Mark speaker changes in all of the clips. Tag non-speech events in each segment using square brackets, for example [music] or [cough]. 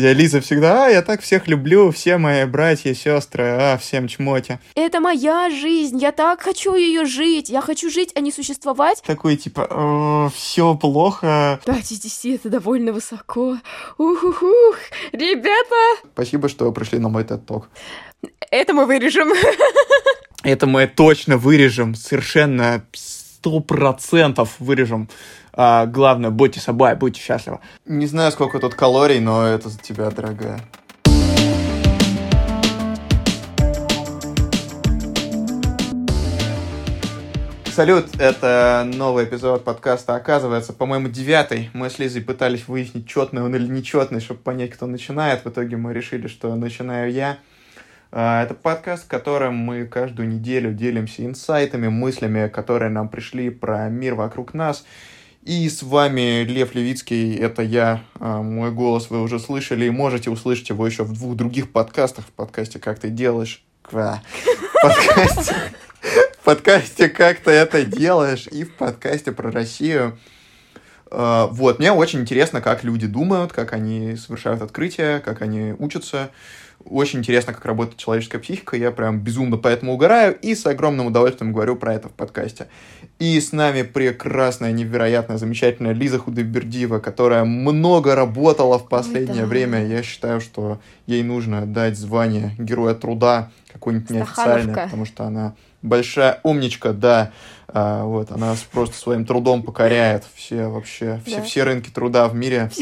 Speaker 1: где Лиза всегда, а, я так всех люблю, все мои братья, сестры, а, всем чмоти.
Speaker 2: Это моя жизнь, я так хочу ее жить, я хочу жить, а не существовать.
Speaker 1: Такой, типа, все плохо.
Speaker 2: 5 из 10 это довольно высоко. Ух-ух-ух, ребята!
Speaker 1: Спасибо, что пришли на мой TED-ток.
Speaker 2: Это мы вырежем.
Speaker 1: Это мы точно вырежем, совершенно сто процентов вырежем. А, главное, будьте собой, будьте счастливы. Не знаю, сколько тут калорий, но это за тебя, дорогая. Салют, это новый эпизод подкаста, оказывается, по-моему, девятый. Мы с Лизой пытались выяснить, четный он или нечетный, чтобы понять, кто начинает. В итоге мы решили, что начинаю я. А, это подкаст, в котором мы каждую неделю делимся инсайтами, мыслями, которые нам пришли про мир вокруг нас. И с вами Лев Левицкий, это я, а, мой голос вы уже слышали, и можете услышать его еще в двух других подкастах, в подкасте «Как ты делаешь», в подкасте, в подкасте «Как ты это делаешь» и в подкасте про Россию. А, вот, мне очень интересно, как люди думают, как они совершают открытия, как они учатся, очень интересно, как работает человеческая психика, я прям безумно поэтому угораю и с огромным удовольствием говорю про это в подкасте. И с нами прекрасная, невероятная, замечательная Лиза Худайбердиева, которая много работала в последнее Ой, да. время. Я считаю, что ей нужно дать звание Героя Труда, какое-нибудь неофициальное, потому что она большая умничка, да. А, вот, она просто своим трудом покоряет все вообще, все, да. все рынки труда в мире. [laughs]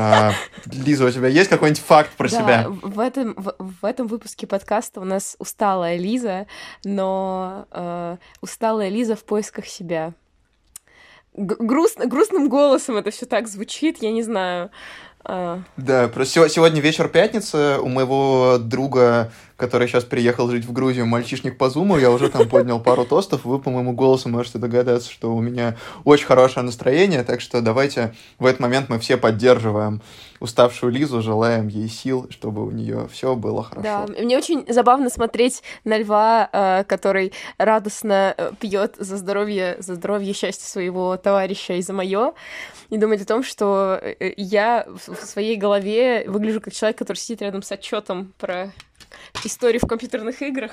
Speaker 1: А, Лиза, у тебя есть какой-нибудь факт про да, себя?
Speaker 2: В этом, в, в этом выпуске подкаста у нас усталая Лиза, но э, усталая Лиза в поисках себя. Грустно, грустным голосом это все так звучит, я не знаю.
Speaker 1: А... Да, просто сегодня вечер пятницы у моего друга который сейчас приехал жить в Грузию, мальчишник по зуму, я уже там поднял пару тостов, вы по моему голосу можете догадаться, что у меня очень хорошее настроение, так что давайте в этот момент мы все поддерживаем уставшую Лизу, желаем ей сил, чтобы у нее все было хорошо.
Speaker 2: Да, мне очень забавно смотреть на льва, э, который радостно э, пьет за здоровье, за здоровье счастье своего товарища и за мое, и думать о том, что э, я в своей голове выгляжу как человек, который сидит рядом с отчетом про истории в компьютерных играх.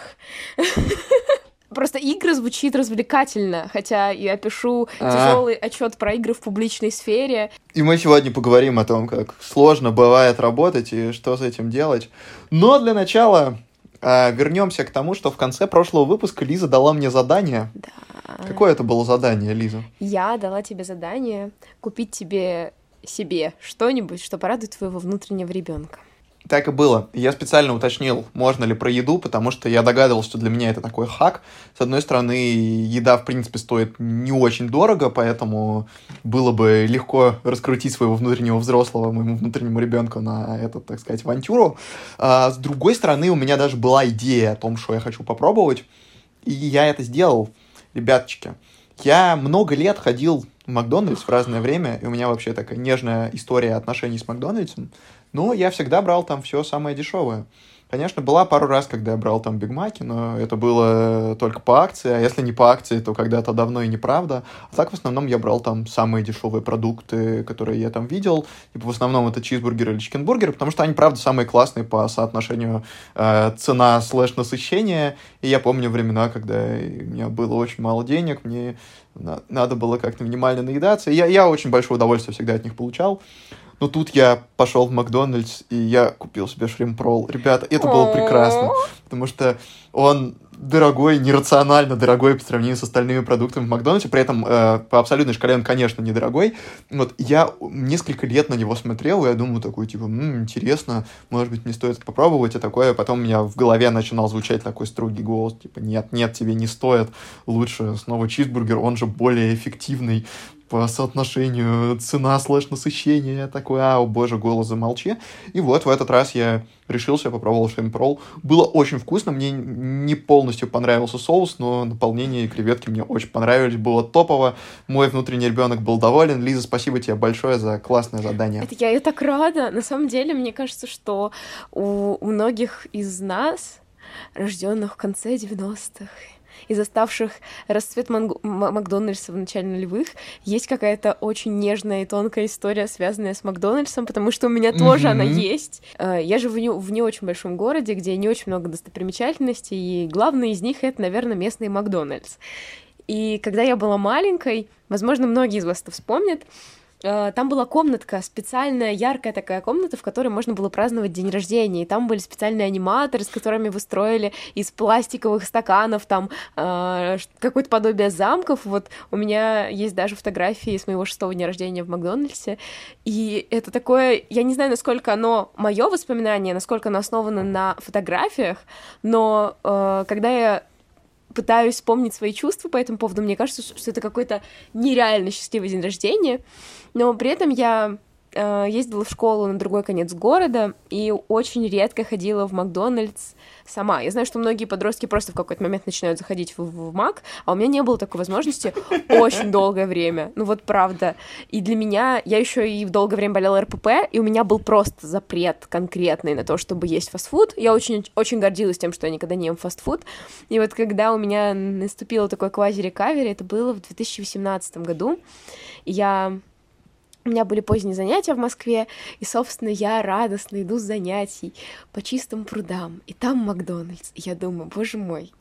Speaker 2: Просто игры звучит развлекательно, хотя я пишу а. тяжелый отчет про игры в публичной сфере.
Speaker 1: И мы сегодня поговорим о том, как сложно бывает работать и что с этим делать. Но для начала а, вернемся к тому, что в конце прошлого выпуска Лиза дала мне задание.
Speaker 2: Да.
Speaker 1: Какое это было задание, Лиза?
Speaker 2: Я дала тебе задание купить тебе себе что-нибудь, что порадует твоего внутреннего ребенка.
Speaker 1: Так и было. Я специально уточнил, можно ли про еду, потому что я догадывался, что для меня это такой хак. С одной стороны, еда, в принципе, стоит не очень дорого, поэтому было бы легко раскрутить своего внутреннего взрослого, моему внутреннему ребенку на эту, так сказать, авантюру. А с другой стороны, у меня даже была идея о том, что я хочу попробовать, и я это сделал, ребяточки. Я много лет ходил в Макдональдс в разное время, и у меня вообще такая нежная история отношений с Макдональдсом. Но я всегда брал там все самое дешевое. Конечно, была пару раз, когда я брал там бигмаки, но это было только по акции, а если не по акции, то когда-то давно и неправда. А так в основном я брал там самые дешевые продукты, которые я там видел. Типа в основном это чизбургеры или чикенбургеры, потому что они, правда, самые классные по соотношению э, цена слэш насыщение. И я помню времена, когда у меня было очень мало денег, мне надо было как-то минимально наедаться. И я, я очень большое удовольствие всегда от них получал. Но тут я пошел в Макдональдс, и я купил себе шримпрол. Ребята, это было прекрасно, потому что он дорогой, нерационально дорогой по сравнению с остальными продуктами в Макдональдсе, при этом э, по абсолютной шкале он, конечно, недорогой. Вот я несколько лет на него смотрел, и я думаю такой, типа, м-м, интересно, может быть, мне стоит попробовать, и такое, потом у меня в голове начинал звучать такой строгий голос, типа, нет, нет, тебе не стоит, лучше снова чизбургер, он же более эффективный, по соотношению цена слэш насыщение. Я такой, а, о боже, голос замолчи. И вот в этот раз я решился, попробовал шримпрол. Было очень вкусно, мне не полностью понравился соус, но наполнение и креветки мне очень понравились, было топово. Мой внутренний ребенок был доволен. Лиза, спасибо тебе большое за классное задание.
Speaker 2: Это я, я так рада. На самом деле, мне кажется, что у многих из нас, рожденных в конце 90-х из оставших расцвет Манг... Макдональдса в начале нулевых есть какая-то очень нежная и тонкая история, связанная с Макдональдсом, потому что у меня тоже mm-hmm. она есть. Э, я живу в не, в не очень большом городе, где не очень много достопримечательностей, и главный из них — это, наверное, местный Макдональдс. И когда я была маленькой, возможно, многие из вас это вспомнят, там была комнатка, специальная, яркая такая комната, в которой можно было праздновать день рождения. И там были специальные аниматоры, с которыми вы строили из пластиковых стаканов там э, какое-то подобие замков. Вот у меня есть даже фотографии с моего шестого дня рождения в Макдональдсе. И это такое, я не знаю, насколько оно мое воспоминание, насколько оно основано на фотографиях, но э, когда я пытаюсь вспомнить свои чувства по этому поводу. Мне кажется, что это какой-то нереально счастливый день рождения. Но при этом я ездила в школу на другой конец города и очень редко ходила в Макдональдс сама. Я знаю, что многие подростки просто в какой-то момент начинают заходить в, в Мак, а у меня не было такой возможности очень долгое время. Ну вот правда. И для меня, я еще и долгое время болела РПП, и у меня был просто запрет конкретный на то, чтобы есть фастфуд. Я очень, очень гордилась тем, что я никогда не ем фастфуд. И вот когда у меня наступило такое квази-рекавери, это было в 2018 году, я у меня были поздние занятия в Москве, и, собственно, я радостно иду с занятий по чистым прудам, и там Макдональдс. И я думаю, боже мой,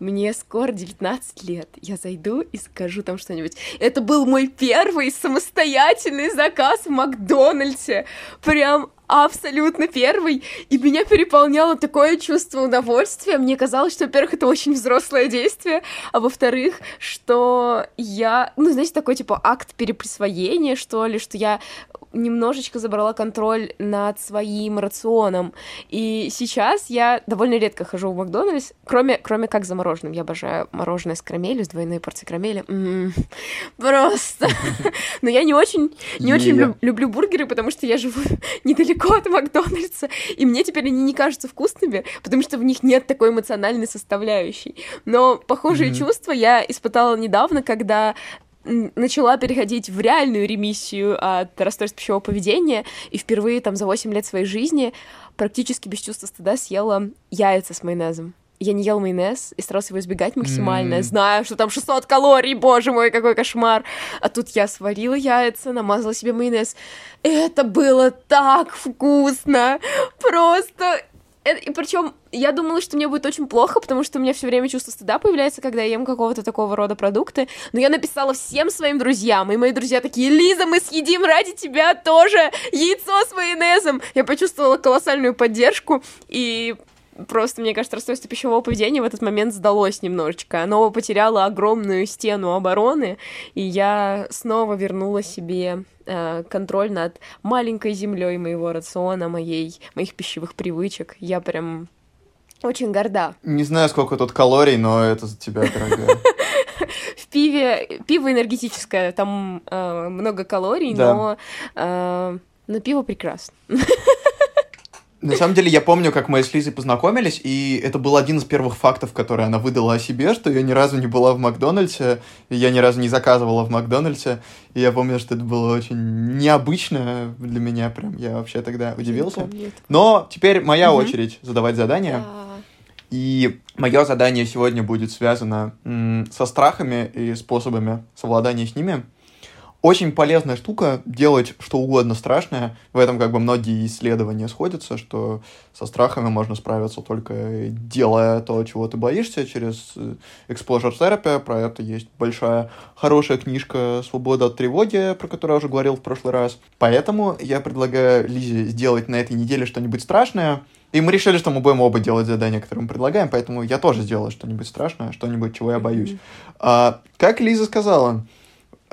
Speaker 2: мне скоро 19 лет, я зайду и скажу там что-нибудь. Это был мой первый самостоятельный заказ в Макдональдсе. Прям абсолютно первый, и меня переполняло такое чувство удовольствия. Мне казалось, что, во-первых, это очень взрослое действие, а во-вторых, что я, ну, знаете, такой, типа, акт переприсвоения, что ли, что я немножечко забрала контроль над своим рационом. И сейчас я довольно редко хожу в Макдональдс, кроме, кроме как за мороженым. Я обожаю мороженое с карамелью, с двойной порцией карамели. М-м-м. Просто. [laughs] Но я не очень, не очень люблю бургеры, потому что я живу [laughs] недалеко от Макдональдса, и мне теперь они не кажутся вкусными, потому что в них нет такой эмоциональной составляющей. Но похожие чувства я испытала недавно, когда начала переходить в реальную ремиссию от расстройств пищевого поведения, и впервые там за 8 лет своей жизни практически без чувства стыда съела яйца с майонезом. Я не ел майонез и старался его избегать максимально, mm. зная, что там 600 калорий, боже мой, какой кошмар. А тут я сварила яйца, намазала себе майонез. Это было так вкусно! Просто и причем я думала, что мне будет очень плохо, потому что у меня все время чувство стыда появляется, когда я ем какого-то такого рода продукты. Но я написала всем своим друзьям, и мои друзья такие, Лиза, мы съедим ради тебя тоже яйцо с майонезом. Я почувствовала колоссальную поддержку, и просто, мне кажется, расстройство пищевого поведения в этот момент сдалось немножечко. Оно потеряло огромную стену обороны, и я снова вернула себе э, контроль над маленькой землей моего рациона, моей, моих пищевых привычек. Я прям очень горда.
Speaker 1: Не знаю, сколько тут калорий, но это за тебя, дорогая. [laughs]
Speaker 2: В пиве, пиво энергетическое, там э, много калорий, но, э, но пиво прекрасно. [laughs]
Speaker 1: На самом деле, я помню, как мы с Лизой познакомились, и это был один из первых фактов, которые она выдала о себе, что я ни разу не была в Макдональдсе, и я ни разу не заказывала в Макдональдсе. И я помню, что это было очень необычно для меня, прям я вообще тогда удивился. Но теперь моя угу. очередь задавать задания. Да. И мое задание сегодня будет связано со страхами и способами совладания с ними очень полезная штука делать что угодно страшное. В этом как бы многие исследования сходятся, что со страхами можно справиться только делая то, чего ты боишься, через э, exposure therapy. Про это есть большая хорошая книжка «Свобода от тревоги», про которую я уже говорил в прошлый раз. Поэтому я предлагаю Лизе сделать на этой неделе что-нибудь страшное, и мы решили, что мы будем оба делать задания, которые мы предлагаем, поэтому я тоже сделаю что-нибудь страшное, что-нибудь, чего я боюсь. Mm-hmm. А, как Лиза сказала,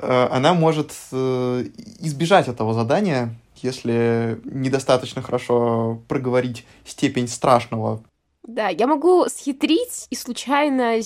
Speaker 1: она может э, избежать этого задания, если недостаточно хорошо проговорить степень страшного.
Speaker 2: Да, я могу схитрить и случайно...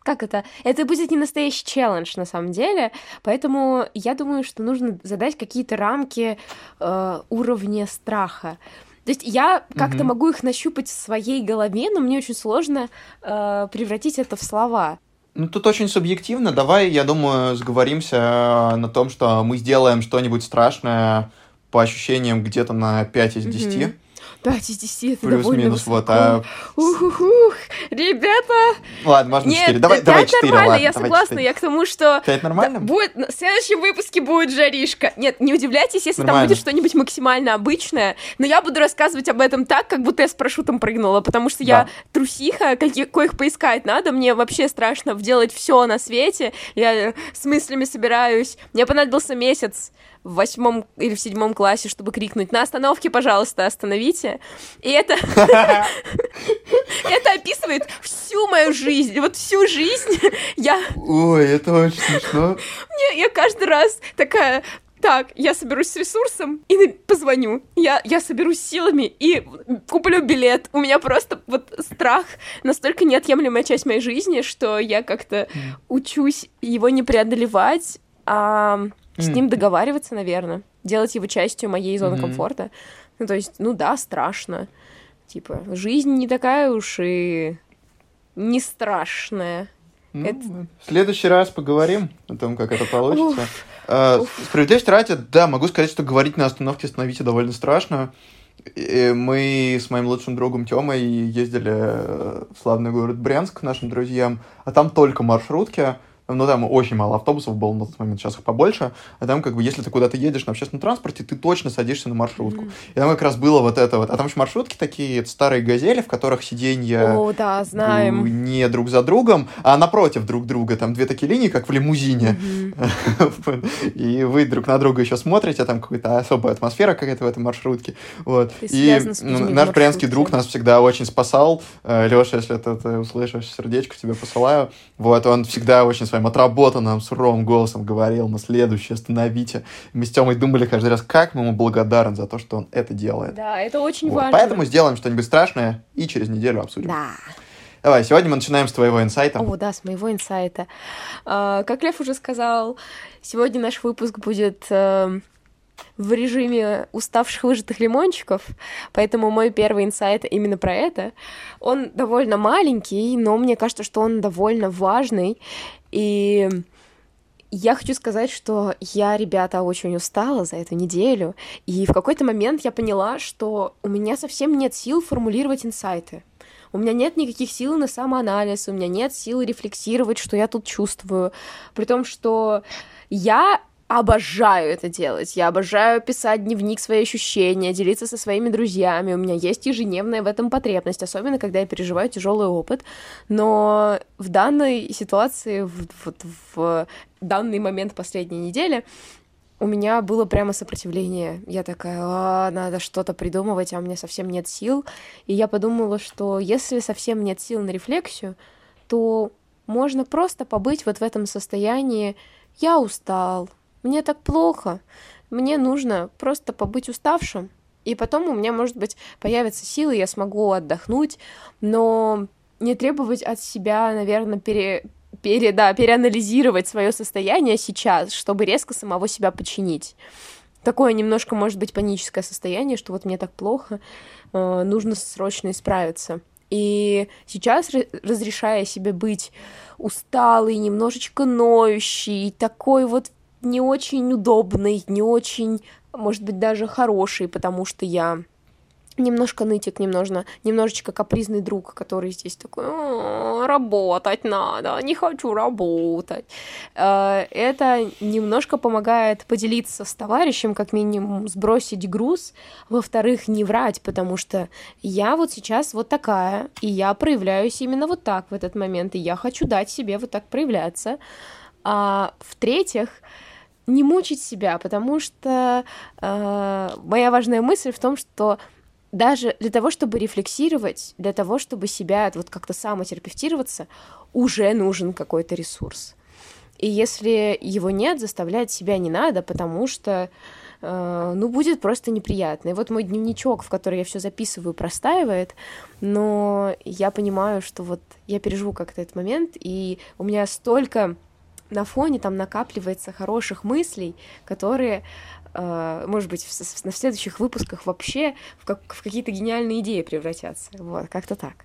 Speaker 2: Как это? Это будет не настоящий челлендж, на самом деле. Поэтому я думаю, что нужно задать какие-то рамки э, уровня страха. То есть я как-то mm-hmm. могу их нащупать в своей голове, но мне очень сложно э, превратить это в слова.
Speaker 1: Ну, тут очень субъективно. Давай, я думаю, сговоримся э, на том, что мы сделаем что-нибудь страшное по ощущениям где-то на 5 из 10. Mm-hmm.
Speaker 2: 5 из 10 это
Speaker 1: Плюс-минус вот, а...
Speaker 2: Ух-ух-ух. Ребята,
Speaker 1: Ладно, можно
Speaker 2: нет,
Speaker 1: 4. Давай,
Speaker 2: пять
Speaker 1: давай 4,
Speaker 2: нормально,
Speaker 1: ладно.
Speaker 2: я
Speaker 1: давай
Speaker 2: согласна,
Speaker 1: 4.
Speaker 2: я к тому, что...
Speaker 1: 5 нормально?
Speaker 2: Да, будет, в следующем выпуске будет жаришка. Нет, не удивляйтесь, если там
Speaker 1: Нормально.
Speaker 2: будет что-нибудь максимально обычное, но я буду рассказывать об этом так, как будто я с парашютом прыгнула, потому что я
Speaker 1: Да.
Speaker 2: трусиха, каких, коих поискать надо, мне вообще страшно вделать все на свете, я с мыслями собираюсь. Мне понадобился месяц в восьмом или в седьмом классе, чтобы крикнуть «На остановке, пожалуйста, остановите!» И это, [laughs] это описывает всю мою жизнь, вот всю жизнь я
Speaker 1: Ой, это очень смешно.
Speaker 2: я, каждый раз такая, так, я соберусь с ресурсом и позвоню. Я, я соберусь силами и куплю билет. У меня просто вот страх настолько неотъемлемая часть моей жизни, что я как-то учусь его не преодолевать, а с ним договариваться, наверное. Делать его частью моей зоны
Speaker 1: Мгм.
Speaker 2: комфорта. Ну, то есть, ну да, страшно. Типа, жизнь не такая уж и не страшная.
Speaker 1: Ну,
Speaker 2: Это-
Speaker 1: В следующий раз поговорим о том, как это получится.
Speaker 2: Уф.
Speaker 1: А,
Speaker 2: Уф.
Speaker 1: Справедливости ради, да, могу сказать, что говорить на остановке «Остановите» довольно страшно. И Мы с моим лучшим другом Тёмой ездили э, в славный город Брянск к нашим друзьям, а там только маршрутки. Ну, там очень мало автобусов было на тот момент, сейчас их побольше. А там, как бы, если ты куда-то едешь на общественном транспорте, ты точно садишься на маршрутку.
Speaker 2: Мгм.
Speaker 1: И там как раз было вот это вот. А там же маршрутки такие, старые газели, в которых сиденья
Speaker 2: О, да, знаем.
Speaker 1: не друг за другом, а напротив друг друга. Там две такие линии, как в лимузине.
Speaker 2: Мгм. [laughs]
Speaker 1: И вы друг на друга еще смотрите, там какая-то особая атмосфера какая-то в этой маршрутке. Вот.
Speaker 2: Ты
Speaker 1: И
Speaker 2: с
Speaker 1: ну, наш брянский друг нас всегда очень спасал. Леша, если ты это услышишь, сердечко тебе посылаю. Вот, он всегда очень своим отработанным, суровым голосом говорил, на следующее остановите. Мы с Тёмой думали каждый раз, как мы ему благодарны за то, что он это делает.
Speaker 2: Да, это очень
Speaker 1: Вот.
Speaker 2: важно.
Speaker 1: Поэтому сделаем что-нибудь страшное и через неделю обсудим.
Speaker 2: Да.
Speaker 1: Давай, сегодня мы начинаем с твоего инсайта.
Speaker 2: О, да, с моего инсайта. А, как Лев уже сказал, сегодня наш выпуск будет э, в режиме уставших выжатых лимончиков, поэтому мой первый инсайт именно про это. Он довольно маленький, но мне кажется, что он довольно важный, и я хочу сказать, что я, ребята, очень устала за эту неделю, и в какой-то момент я поняла, что у меня совсем нет сил формулировать инсайты. У меня нет никаких сил на самоанализ, у меня нет сил рефлексировать, что я тут чувствую. При том, что я обожаю это делать. Я обожаю писать дневник свои ощущения, делиться со своими друзьями. У меня есть ежедневная в этом потребность, особенно когда я переживаю тяжелый опыт. Но в данной ситуации, в, вот в данный момент последней недели, у меня было прямо сопротивление. Я такая, «А, надо что-то придумывать, а у меня совсем нет сил. И я подумала, что если совсем нет сил на рефлексию, то можно просто побыть вот в этом состоянии «я устал», «мне так плохо», «мне нужно просто побыть уставшим». И потом у меня, может быть, появятся силы, я смогу отдохнуть, но не требовать от себя, наверное, пере, пере, да, переанализировать свое состояние сейчас, чтобы резко самого себя починить. Такое немножко может быть паническое состояние, что вот мне так плохо, э, нужно срочно исправиться. И сейчас, ра- разрешая себе быть усталой, немножечко ноющей, такой вот не очень удобный, не очень, может быть, даже хороший, потому что я немножко нытик, немножко, немножечко капризный друг, который здесь такой, «О, работать надо, не хочу работать. Э, Это немножко помогает поделиться с товарищем, как минимум сбросить груз, во-вторых, не врать, потому что я вот сейчас вот такая, и я проявляюсь именно вот так в этот момент, и я хочу дать себе вот так проявляться. А в-третьих, не мучить себя, потому что э, моя важная мысль в том, что даже для того, чтобы рефлексировать, для того, чтобы себя вот как-то самотерапевтироваться, уже нужен какой-то ресурс. И если его нет, заставлять себя не надо, потому что, э, ну, будет просто неприятно. И вот мой дневничок, в который я все записываю, простаивает, но я понимаю, что вот я переживу как-то этот момент, и у меня столько на фоне там накапливается хороших мыслей, которые, э, может быть, в, в следующих выпусках вообще в, как- в какие-то гениальные идеи превратятся. Вот, как-то так.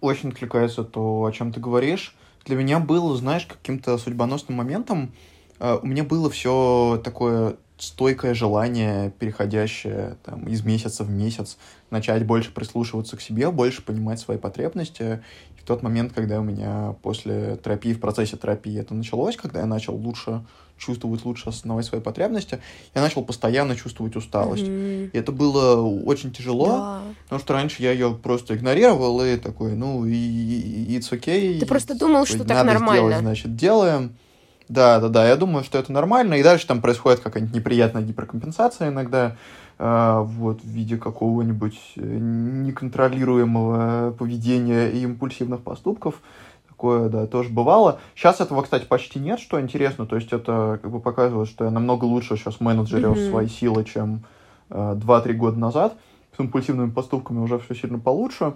Speaker 1: Очень откликается то, о чем ты говоришь. Для меня было, знаешь, каким-то судьбоносным моментом. э, У меня было все такое стойкое желание, переходящее там, из месяца в месяц, начать больше прислушиваться к себе, больше понимать свои потребности. Тот момент, когда у меня после терапии, в процессе терапии это началось, когда я начал лучше чувствовать, лучше осознавать свои потребности, я начал постоянно чувствовать усталость. Mm-hmm. И это было очень тяжело, да. потому что раньше я ее просто игнорировал и такой, ну, и, и it's okay.
Speaker 2: Ты просто думал, что так нормально.
Speaker 1: Сделать, значит, делаем. Да, да, да, я думаю, что это нормально, и дальше там происходит какая-нибудь неприятная гиперкомпенсация иногда, вот, в виде какого-нибудь э, неконтролируемого поведения и импульсивных поступков, такое, да, тоже бывало. Сейчас этого, кстати, почти нет, что интересно, то есть это как бы показывает, что я намного лучше сейчас менеджерил mm-hmm. свои силы, чем э, 2-3 года назад, с импульсивными поступками уже все сильно получше,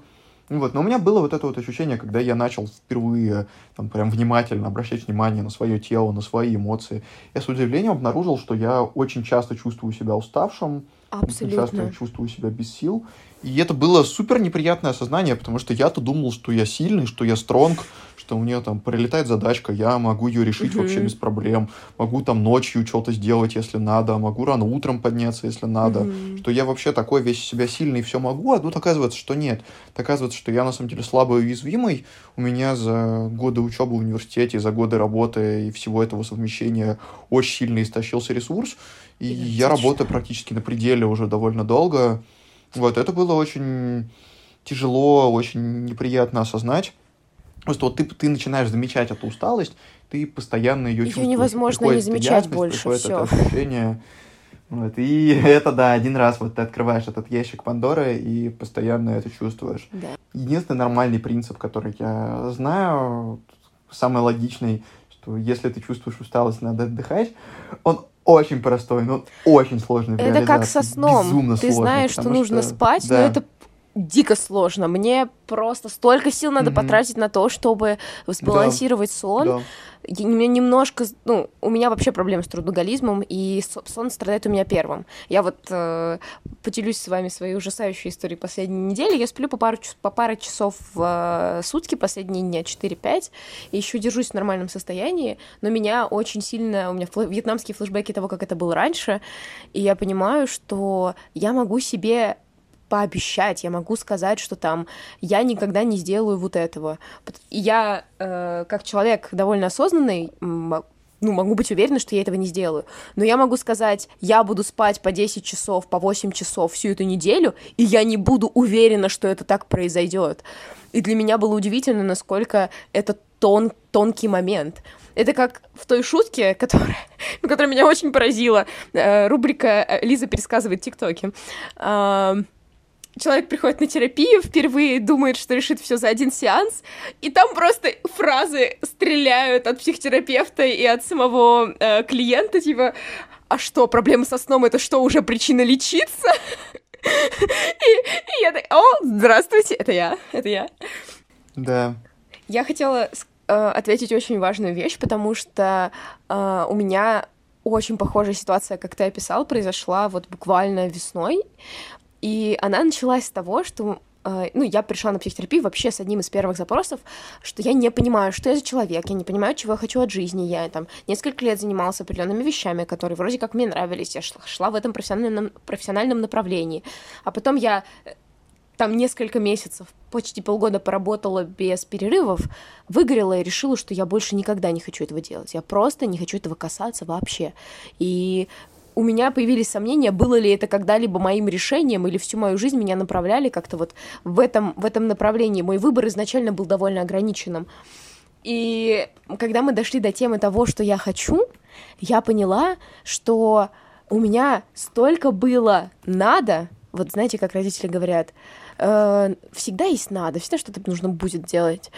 Speaker 1: вот. Но у меня было вот это вот ощущение, когда я начал впервые там, прям внимательно обращать внимание на свое тело, на свои эмоции. Я с удивлением обнаружил, что я очень часто чувствую себя уставшим,
Speaker 2: Абсолютно.
Speaker 1: очень часто чувствую себя без сил. И это было супер неприятное осознание, потому что я-то думал, что я сильный, что я стронг, что у нее там прилетает задачка, я могу ее решить угу. вообще без проблем, могу там ночью что-то сделать, если надо, могу рано утром подняться, если надо, угу. что я вообще такой весь себя сильный, все могу, а тут оказывается, что нет. Оказывается, что я на самом деле слабый и уязвимый, у меня за годы учебы в университете, за годы работы и всего этого совмещения очень сильно истощился ресурс, и я работаю практически на пределе уже довольно долго. Вот, это было очень тяжело, очень неприятно осознать. Просто вот ты, ты начинаешь замечать эту усталость, ты постоянно ее, ее чувствуешь.
Speaker 2: Ее невозможно приходит не замечать больше, все.
Speaker 1: Это ощущение. Вот, и [laughs] это, да, один раз вот ты открываешь этот ящик Пандоры и постоянно это чувствуешь.
Speaker 2: Да.
Speaker 1: Единственный нормальный принцип, который я знаю, самый логичный, что если ты чувствуешь усталость, надо отдыхать, он очень простой, но очень сложный
Speaker 2: Это как со сном. Безумно ты сложный, знаешь, что нужно что... спать, да. но это дико сложно. Мне просто столько сил надо mm-hmm. потратить на то, чтобы сбалансировать да. сон. Да. Я, немножко, ну, у меня вообще проблемы с трудоголизмом, и сон страдает у меня первым. Я вот э, поделюсь с вами своей ужасающей историей последней недели. Я сплю по пару, по пару часов в э, сутки, последние дня 4-5, и еще держусь в нормальном состоянии, но меня очень сильно, у меня флэ, вьетнамские флешбеки того, как это было раньше, и я понимаю, что я могу себе пообещать, я могу сказать, что там я никогда не сделаю вот этого. Я, э, как человек довольно осознанный, ну, могу быть уверена, что я этого не сделаю. Но я могу сказать, я буду спать по 10 часов, по 8 часов всю эту неделю, и я не буду уверена, что это так произойдет. И для меня было удивительно, насколько это тон, тонкий момент. Это как в той шутке, которая, [laughs] которая меня очень поразила. Э, рубрика э, «Лиза пересказывает тиктоки». Человек приходит на терапию, впервые думает, что решит все за один сеанс, и там просто фразы стреляют от психотерапевта и от самого э, клиента, типа, а что, проблемы со сном, это что, уже причина лечиться? [laughs] И, и я так, о, здравствуйте, это я, это я.
Speaker 1: Да.
Speaker 2: Я хотела э, ответить очень важную вещь, потому что э, у меня очень похожая ситуация, как ты описал, произошла вот буквально весной. И она началась с того, что э, ну, я пришла на психотерапию вообще с одним из первых запросов, что я не понимаю, что я за человек, я не понимаю, чего я хочу от жизни. Я там несколько лет занималась определенными вещами, которые вроде как мне нравились, я шла, шла в этом профессиональном, профессиональном направлении. А потом я э, там несколько месяцев, почти полгода поработала без перерывов, выгорела и решила, что я больше никогда не хочу этого делать. Я просто не хочу этого касаться вообще. И у меня появились сомнения, было ли это когда-либо моим решением, или всю мою жизнь меня направляли как-то вот в этом, в этом направлении. Мой выбор изначально был довольно ограниченным. И когда мы дошли до темы того, что я хочу, я поняла, что у меня столько было надо, вот знаете, как родители говорят, э, всегда есть надо, всегда что-то нужно будет делать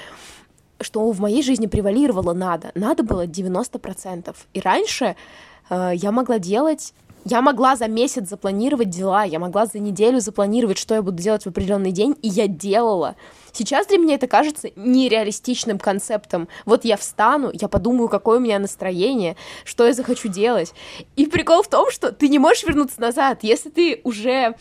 Speaker 2: что в моей жизни превалировало надо. Надо было 90%. И раньше Э, я могла делать я могла за месяц запланировать дела, я могла за неделю запланировать, что я буду делать в определенный день, и я делала. Сейчас для меня это кажется нереалистичным концептом. Вот я встану, я подумаю, какое у меня настроение, что я захочу делать. И прикол в том, что ты не можешь вернуться назад. Если ты уже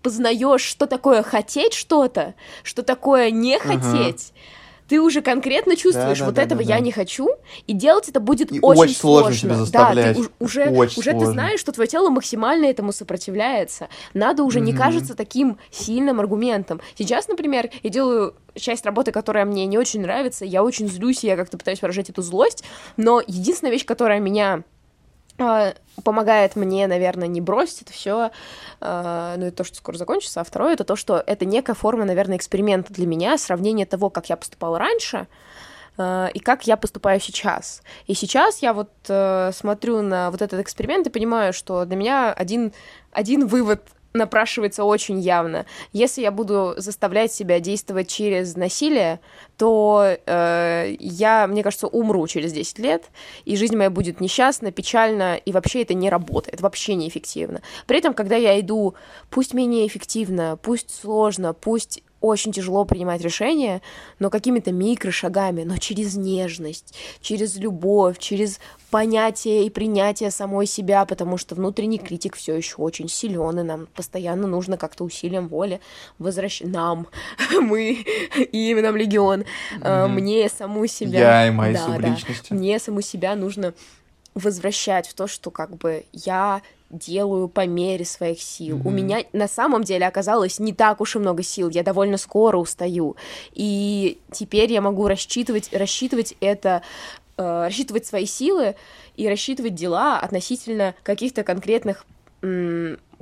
Speaker 2: познаешь, что такое хотеть что-то, что такое не хотеть, uh-huh ты уже конкретно чувствуешь, да, да, вот да, этого да, я не хочу, и делать это будет и очень, очень сложно.
Speaker 1: сложно себя заставлять.
Speaker 2: Да, ты уже, очень уже ты знаешь, что твое тело максимально этому сопротивляется. Надо уже mm-hmm. не кажется таким сильным аргументом. Сейчас, например, я делаю часть работы, которая мне не очень нравится, я очень злюсь, я как-то пытаюсь выражать эту злость, но единственная вещь, которая меня помогает мне, наверное, не бросить это все, а, ну, это то, что скоро закончится, а второе, это то, что это некая форма, наверное, эксперимента для меня, сравнение того, как я поступала раньше, а, и как я поступаю сейчас. И сейчас я вот э, смотрю на вот этот эксперимент и понимаю, что для меня один, один вывод напрашивается очень явно. Если я буду заставлять себя действовать через насилие, то э, я, мне кажется, умру через 10 лет, и жизнь моя будет несчастна, печальна, и вообще это не работает, вообще неэффективно. При этом, когда я иду, пусть менее эффективно, пусть сложно, пусть очень тяжело принимать решения, но какими-то микрошагами, но через нежность, через любовь, через понятие и принятие самой себя, потому что внутренний критик все еще очень силен, и нам постоянно нужно как-то усилием воли возвращать нам, [laughs] мы и нам легион, mm-hmm. мне саму себя...
Speaker 1: Я и мои да, субличности.
Speaker 2: Да, мне саму себя нужно возвращать в то, что как бы я делаю по мере своих сил. Mm-hmm. У меня на самом деле оказалось не так уж и много сил, я довольно скоро устаю. И теперь я могу рассчитывать, рассчитывать это, э, рассчитывать свои силы и рассчитывать дела относительно каких-то конкретных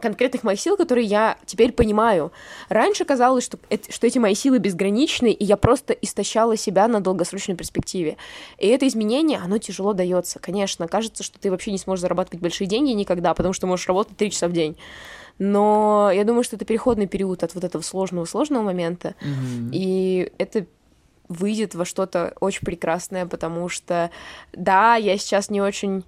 Speaker 2: конкретных моих сил, которые я теперь понимаю. Раньше казалось, что, что эти мои силы безграничны, и я просто истощала себя на долгосрочной перспективе. И это изменение, оно тяжело дается. Конечно, кажется, что ты вообще не сможешь зарабатывать большие деньги никогда, потому что можешь работать три часа в день. Но я думаю, что это переходный период от вот этого сложного-сложного момента. Mm-hmm. И это выйдет во что-то очень прекрасное, потому что, да, я сейчас не очень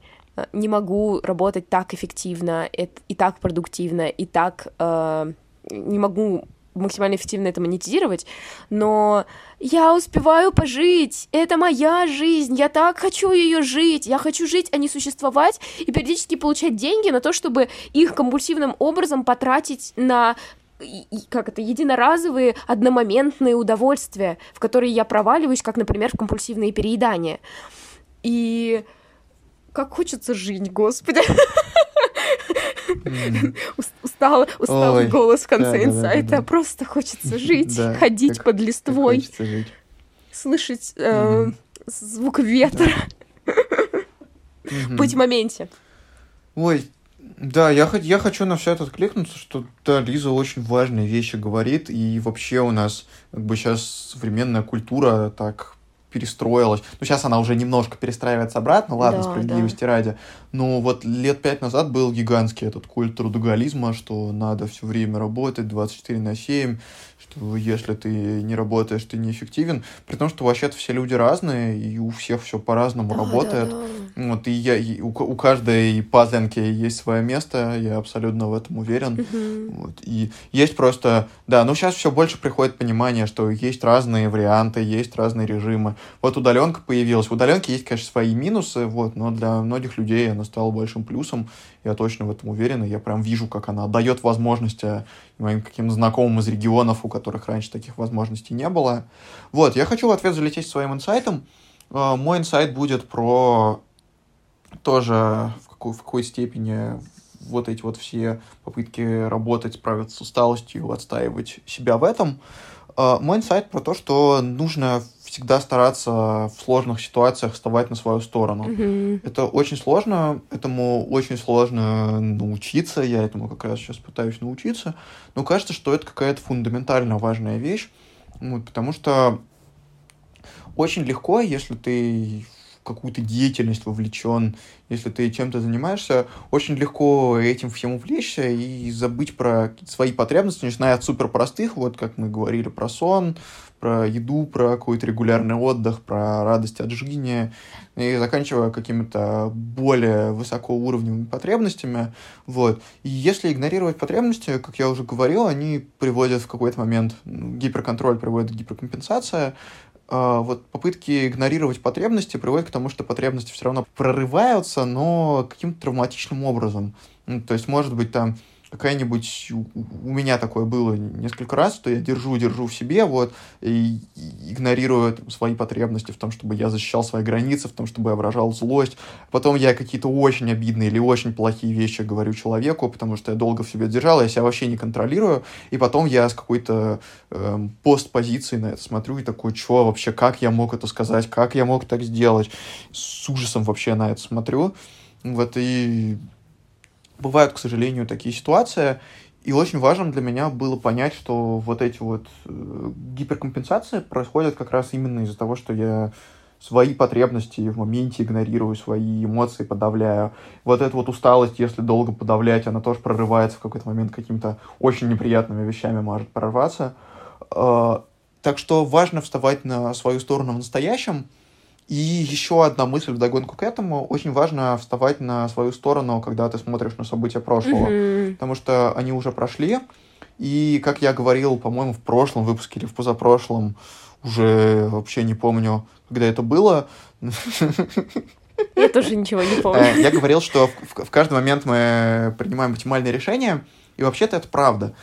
Speaker 2: не могу работать так эффективно и так продуктивно, и так э, не могу максимально эффективно это монетизировать, но я успеваю пожить, это моя жизнь, я так хочу ее жить, я хочу жить, а не существовать, и периодически получать деньги на то, чтобы их компульсивным образом потратить на как это, единоразовые, одномоментные удовольствия, в которые я проваливаюсь, как, например, в компульсивные переедания. И как хочется жить, господи. Устал, усталый голос в конце инсайта. Просто хочется жить, ходить под листвой, слышать э, звук ветра, быть в моменте.
Speaker 1: Ой, да, я, я хочу на все это откликнуться, что да, Лиза очень важные вещи говорит, и вообще у нас как бы сейчас современная культура так перестроилась. Ну, сейчас она уже немножко перестраивается обратно, ладно, да, справедливости да. ради. Но вот лет пять назад был гигантский этот культ трудоголизма, что надо все время работать 24 на 7, что если ты не работаешь, ты неэффективен. При том, что вообще-то все люди разные, и у всех все по-разному да, работает. Да, да. Вот, и, я, и у, у каждой пазлинки есть свое место, я абсолютно в этом уверен. Угу. Вот, и есть просто, да, ну сейчас все больше приходит понимание, что есть разные варианты, есть разные режимы. Вот удаленка появилась. В удаленке есть, конечно, свои минусы, вот, но для многих людей она стала большим плюсом. Я точно в этом уверен, и я прям вижу, как она дает возможности моим каким знакомым из регионов, у которых раньше таких возможностей не было. Вот, я хочу в ответ залететь своим инсайтом. А, мой инсайт будет про тоже в какой, в какой степени вот эти вот все попытки работать, справиться с усталостью, отстаивать себя в этом. А, мой инсайт про то, что нужно всегда стараться в сложных ситуациях вставать на свою сторону. Mm-hmm. Это очень сложно, этому очень сложно научиться, я этому как раз сейчас пытаюсь научиться, но кажется, что это какая-то фундаментально важная вещь, вот, потому что очень легко, если ты в какую-то деятельность вовлечен, если ты чем-то занимаешься, очень легко этим всем увлечься и забыть про свои потребности, начиная от супер простых, вот как мы говорили про сон, про еду, про какой-то регулярный отдых, про радость от жизни, и заканчивая какими-то более высокоуровневыми потребностями. Вот. И если игнорировать потребности, как я уже говорил, они приводят в какой-то момент, гиперконтроль приводит к гиперкомпенсации, а, вот попытки игнорировать потребности приводят к тому, что потребности все равно прорываются, но каким-то травматичным образом. Ну, то есть, может быть, там какая-нибудь... У меня такое было несколько раз, что я держу, держу в себе, вот, и игнорирую там, свои потребности в том, чтобы я защищал свои границы, в том, чтобы я выражал злость. Потом я какие-то очень обидные или очень плохие вещи говорю человеку, потому что я долго в себе держал, я себя вообще не контролирую, и потом я с какой-то э, постпозиции на это смотрю и такой, что вообще, как я мог это сказать, как я мог так сделать? С ужасом вообще на это смотрю. Вот, и бывают, к сожалению, такие ситуации, и очень важно для меня было понять, что вот эти вот э, гиперкомпенсации происходят как раз именно из-за того, что я свои потребности в моменте игнорирую, свои эмоции подавляю. Вот эта вот усталость, если долго подавлять, она тоже прорывается в какой-то момент какими-то очень неприятными вещами может прорваться. Э, так что важно вставать на свою сторону в настоящем, и еще одна мысль в догонку к этому. Очень важно вставать на свою сторону, когда ты смотришь на события прошлого. Mm-hmm. Потому что они уже прошли. И, как я говорил, по-моему, в прошлом выпуске или в позапрошлом, уже вообще не помню, когда это было.
Speaker 2: Я тоже ничего не помню.
Speaker 1: Э, я говорил, что в, в каждый момент мы принимаем оптимальные решения, и вообще-то это правда.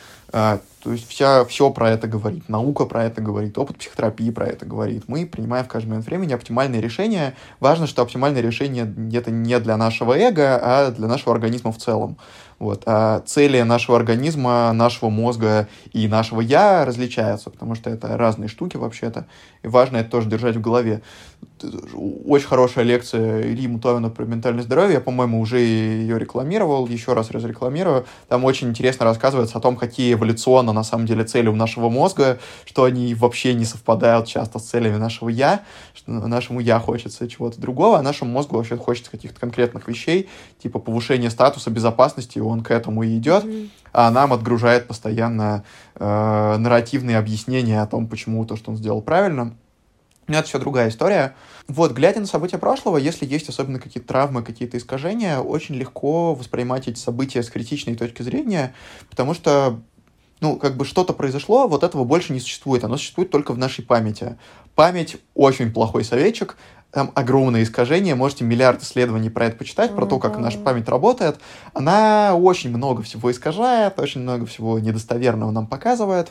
Speaker 1: То есть вся, все про это говорит, наука про это говорит, опыт психотерапии про это говорит. Мы принимаем в каждый момент времени оптимальные решения. Важно, что оптимальное решение это не для нашего эго, а для нашего организма в целом. Вот. А цели нашего организма, нашего мозга и нашего «я» различаются, потому что это разные штуки вообще-то. И важно это тоже держать в голове. Очень хорошая лекция Ильи Мутавина про ментальное здоровье. Я, по-моему, уже ее рекламировал, еще раз разрекламирую. Там очень интересно рассказывается о том, какие эволюционно на самом деле цели у нашего мозга, что они вообще не совпадают часто с целями нашего «я», что нашему «я» хочется чего-то другого, а нашему мозгу вообще хочется каких-то конкретных вещей, типа повышения статуса безопасности, к этому и идет, mm-hmm. а нам отгружает постоянно э, нарративные объяснения о том, почему то, что он сделал правильно. Но это все другая история. Вот, глядя на события прошлого, если есть особенно какие-то травмы, какие-то искажения, очень легко воспринимать эти события с критичной точки зрения, потому что ну, как бы что-то произошло, вот этого больше не существует. Оно существует только в нашей памяти. Память очень плохой советчик, там огромное искажение, можете миллиард исследований про это почитать, mm-hmm. про то, как наша память работает. Она очень много всего искажает, очень много всего недостоверного нам показывает.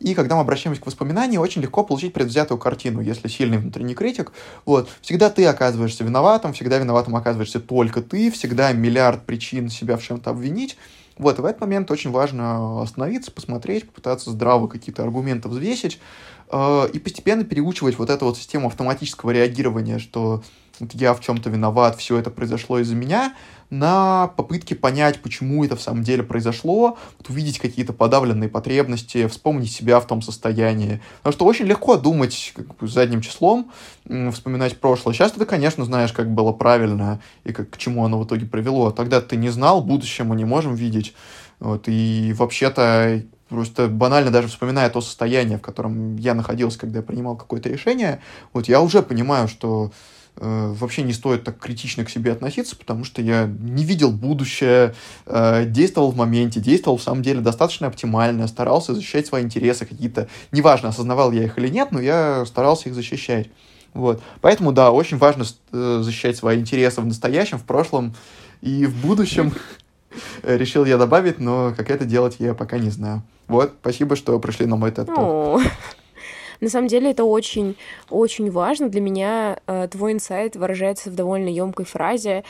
Speaker 1: И когда мы обращаемся к воспоминаниям, очень легко получить предвзятую картину, если сильный внутренний критик. Вот. Всегда ты оказываешься виноватым, всегда виноватым оказываешься только ты, всегда миллиард причин себя в чем-то обвинить. Вот, и в этот момент очень важно остановиться, посмотреть, попытаться здраво какие-то аргументы взвесить, и постепенно переучивать вот эту вот систему автоматического реагирования, что вот я в чем-то виноват, все это произошло из-за меня, на попытке понять, почему это в самом деле произошло, вот увидеть какие-то подавленные потребности, вспомнить себя в том состоянии. Потому что очень легко думать как бы, задним числом, вспоминать прошлое. Сейчас ты, конечно, знаешь, как было правильно и как, к чему оно в итоге привело. Тогда ты не знал, будущее мы не можем видеть. Вот, и вообще-то просто банально даже вспоминая то состояние, в котором я находился, когда я принимал какое-то решение, вот я уже понимаю, что Э, вообще не стоит так критично к себе относиться, потому что я не видел будущее, э, действовал в моменте, действовал в самом деле достаточно оптимально, старался защищать свои интересы какие-то, неважно, осознавал я их или нет, но я старался их защищать. Вот. Поэтому, да, очень важно э, защищать свои интересы в настоящем, в прошлом и в будущем. [laughs] Решил я добавить, но как это делать, я пока не знаю. Вот, спасибо, что пришли на мой TED [laughs]
Speaker 2: на самом деле это очень-очень важно. Для меня э, твой инсайт выражается в довольно емкой фразе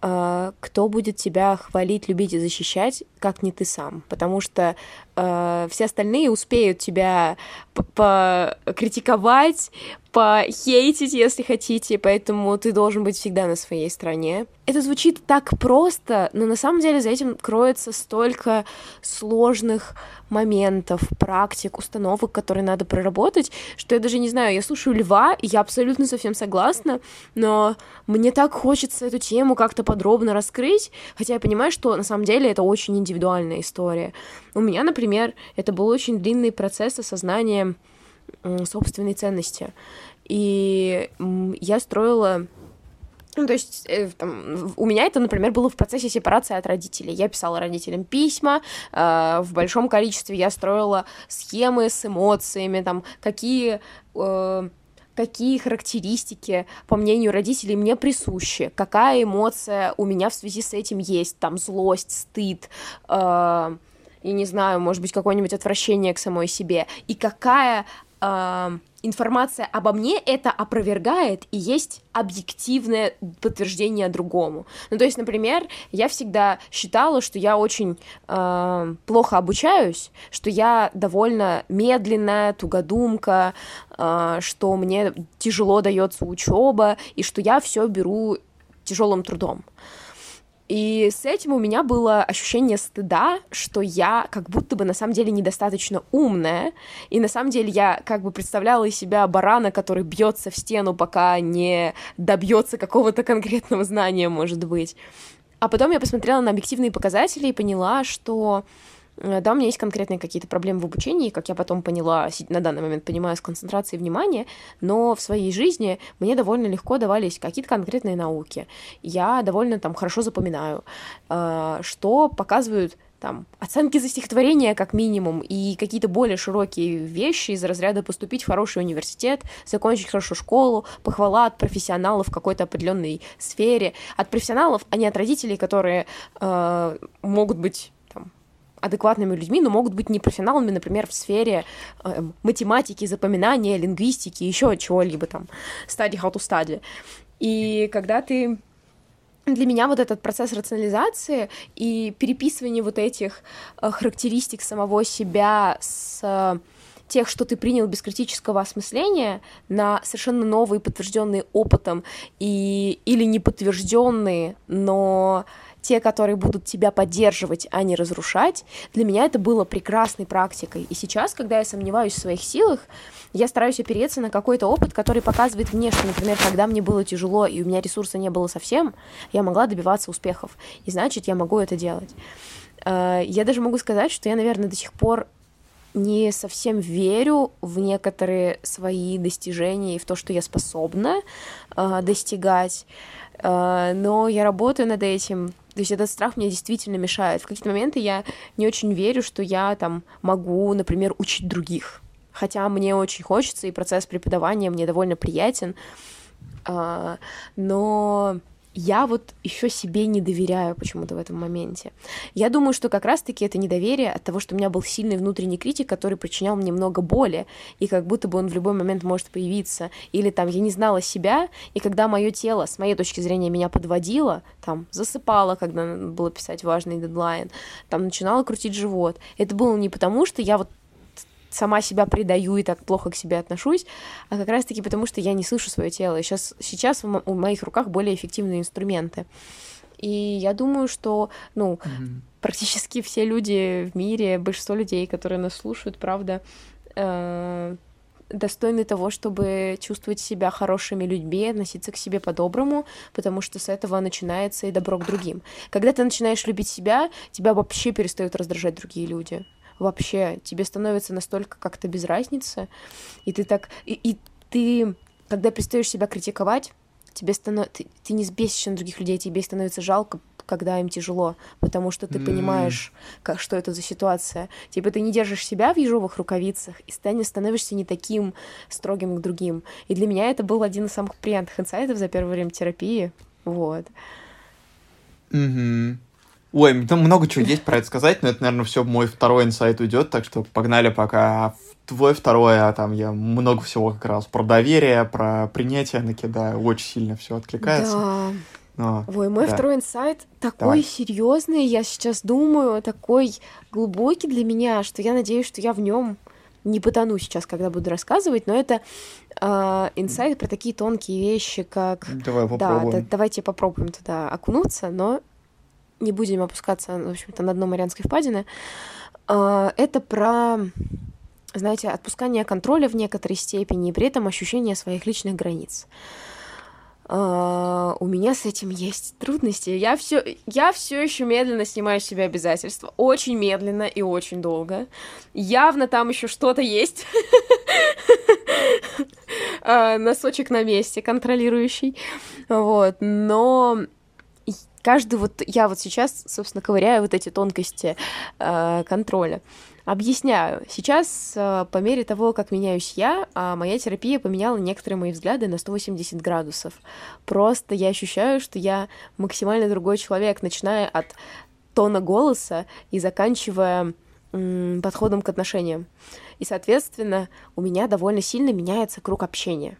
Speaker 2: э, кто будет тебя хвалить, любить и защищать, как не ты сам. Потому что э, все остальные успеют тебя покритиковать, похейтить, если хотите, поэтому ты должен быть всегда на своей стороне. Это звучит так просто, но на самом деле за этим кроется столько сложных моментов, практик, установок, которые надо проработать, что я даже не знаю, я слушаю Льва, и я абсолютно совсем согласна, но мне так хочется эту тему как-то подробно раскрыть, хотя я понимаю, что на самом деле это очень индивидуальная история. У меня, например, это был очень длинный процесс осознания собственной ценности. И я строила ну, то есть, э, там, у меня это, например, было в процессе сепарации от родителей. Я писала родителям письма, э, в большом количестве я строила схемы с эмоциями, там, какие, э, какие характеристики, по мнению родителей, мне присущи, какая эмоция у меня в связи с этим есть, там злость, стыд, э, я не знаю, может быть, какое-нибудь отвращение к самой себе, и какая э, информация обо мне это опровергает, и есть объективное подтверждение другому. Ну, то есть, например, я всегда считала, что я очень э, плохо обучаюсь, что я довольно медленная, тугодумка, э, что мне тяжело дается учеба, и что я все беру тяжелым трудом. И с этим у меня было ощущение стыда, что я как будто бы на самом деле недостаточно умная, и на самом деле я как бы представляла из себя барана, который бьется в стену, пока не добьется какого-то конкретного знания, может быть. А потом я посмотрела на объективные показатели и поняла, что да, у меня есть конкретные какие-то проблемы в обучении, как я потом поняла, на данный момент понимаю, с концентрацией внимания, но в своей жизни мне довольно легко давались какие-то конкретные науки. Я довольно там хорошо запоминаю, э, что показывают там, оценки за стихотворение, как минимум, и какие-то более широкие вещи из разряда поступить в хороший университет, закончить хорошо школу, похвала от профессионалов в какой-то определенной сфере, от профессионалов, а не от родителей, которые э, могут быть адекватными людьми, но могут быть не профессионалами, например, в сфере э, математики, запоминания, лингвистики, еще чего-либо там, study how to study. И когда ты для меня вот этот процесс рационализации и переписывание вот этих э, характеристик самого себя с э, тех, что ты принял без критического осмысления, на совершенно новые, подтвержденные опытом и или не подтвержденные, но те, которые будут тебя поддерживать, а не разрушать, для меня это было прекрасной практикой. И сейчас, когда я сомневаюсь в своих силах, я стараюсь опереться на какой-то опыт, который показывает мне, что, например, когда мне было тяжело и у меня ресурса не было совсем, я могла добиваться успехов. И значит, я могу это делать. Э, я даже могу сказать, что я, наверное, до сих пор не совсем верю в некоторые свои достижения и в то, что я способна э, достигать, но я работаю над этим, то есть этот страх мне действительно мешает. В какие-то моменты я не очень верю, что я там могу, например, учить других. Хотя мне очень хочется, и процесс преподавания мне довольно приятен. А, но я вот еще себе не доверяю почему-то в этом моменте. Я думаю, что как раз-таки это недоверие от того, что у меня был сильный внутренний критик, который причинял мне много боли, и как будто бы он в любой момент может появиться. Или там я не знала себя, и когда мое тело, с моей точки зрения, меня подводило, там засыпало, когда было писать важный дедлайн, там начинала крутить живот. Это было не потому, что я вот сама себя предаю и так плохо к себе отношусь, а как раз-таки потому, что я не слышу свое тело. Сейчас, сейчас в, в моих руках более эффективные инструменты. И я думаю, что, ну, mm-hmm. практически все люди в мире, большинство людей, которые нас слушают, правда, э- достойны того, чтобы чувствовать себя хорошими людьми, относиться к себе по-доброму, потому что с этого начинается и добро к другим. Когда ты начинаешь любить себя, тебя вообще перестают раздражать другие люди вообще тебе становится настолько как-то без разницы, и ты так... И, и ты, когда перестаешь себя критиковать, тебе станов... ты, ты не сбесишь на других людей, тебе становится жалко, когда им тяжело, потому что ты mm. понимаешь, как, что это за ситуация. Типа ты не держишь себя в ежовых рукавицах и станешь, становишься не таким строгим к другим. И для меня это был один из самых приятных инсайтов за первое время терапии. Вот.
Speaker 1: Mm-hmm. Ой, там много чего есть про это сказать, но это, наверное, все мой второй инсайт уйдет, так что погнали пока твой второй, а там я много всего как раз про доверие, про принятие накидаю, очень сильно все откликается.
Speaker 2: Да. Но, Ой, мой да. второй инсайт такой Давай. серьезный, я сейчас думаю, такой глубокий для меня, что я надеюсь, что я в нем не потону сейчас, когда буду рассказывать, но это э, инсайт про такие тонкие вещи, как...
Speaker 1: Давай попробуем.
Speaker 2: Да, да, давайте попробуем туда окунуться, но не будем опускаться, в общем-то, на дно Марианской впадины, а, это про, знаете, отпускание контроля в некоторой степени и при этом ощущение своих личных границ. Uh, у меня с этим есть трудности. Я все, я все еще медленно снимаю с себя обязательства. Очень медленно и очень долго. Явно там еще что-то есть. uh, [laughs] носочек на месте, контролирующий. Вот. Но каждый вот, я вот сейчас, собственно, ковыряю вот эти тонкости э, контроля. Объясняю. Сейчас, э, по мере того, как меняюсь я, а моя терапия поменяла некоторые мои взгляды на 180 градусов. Просто я ощущаю, что я максимально другой человек, начиная от тона голоса и заканчивая м, подходом к отношениям. И, соответственно, у меня довольно сильно меняется круг общения.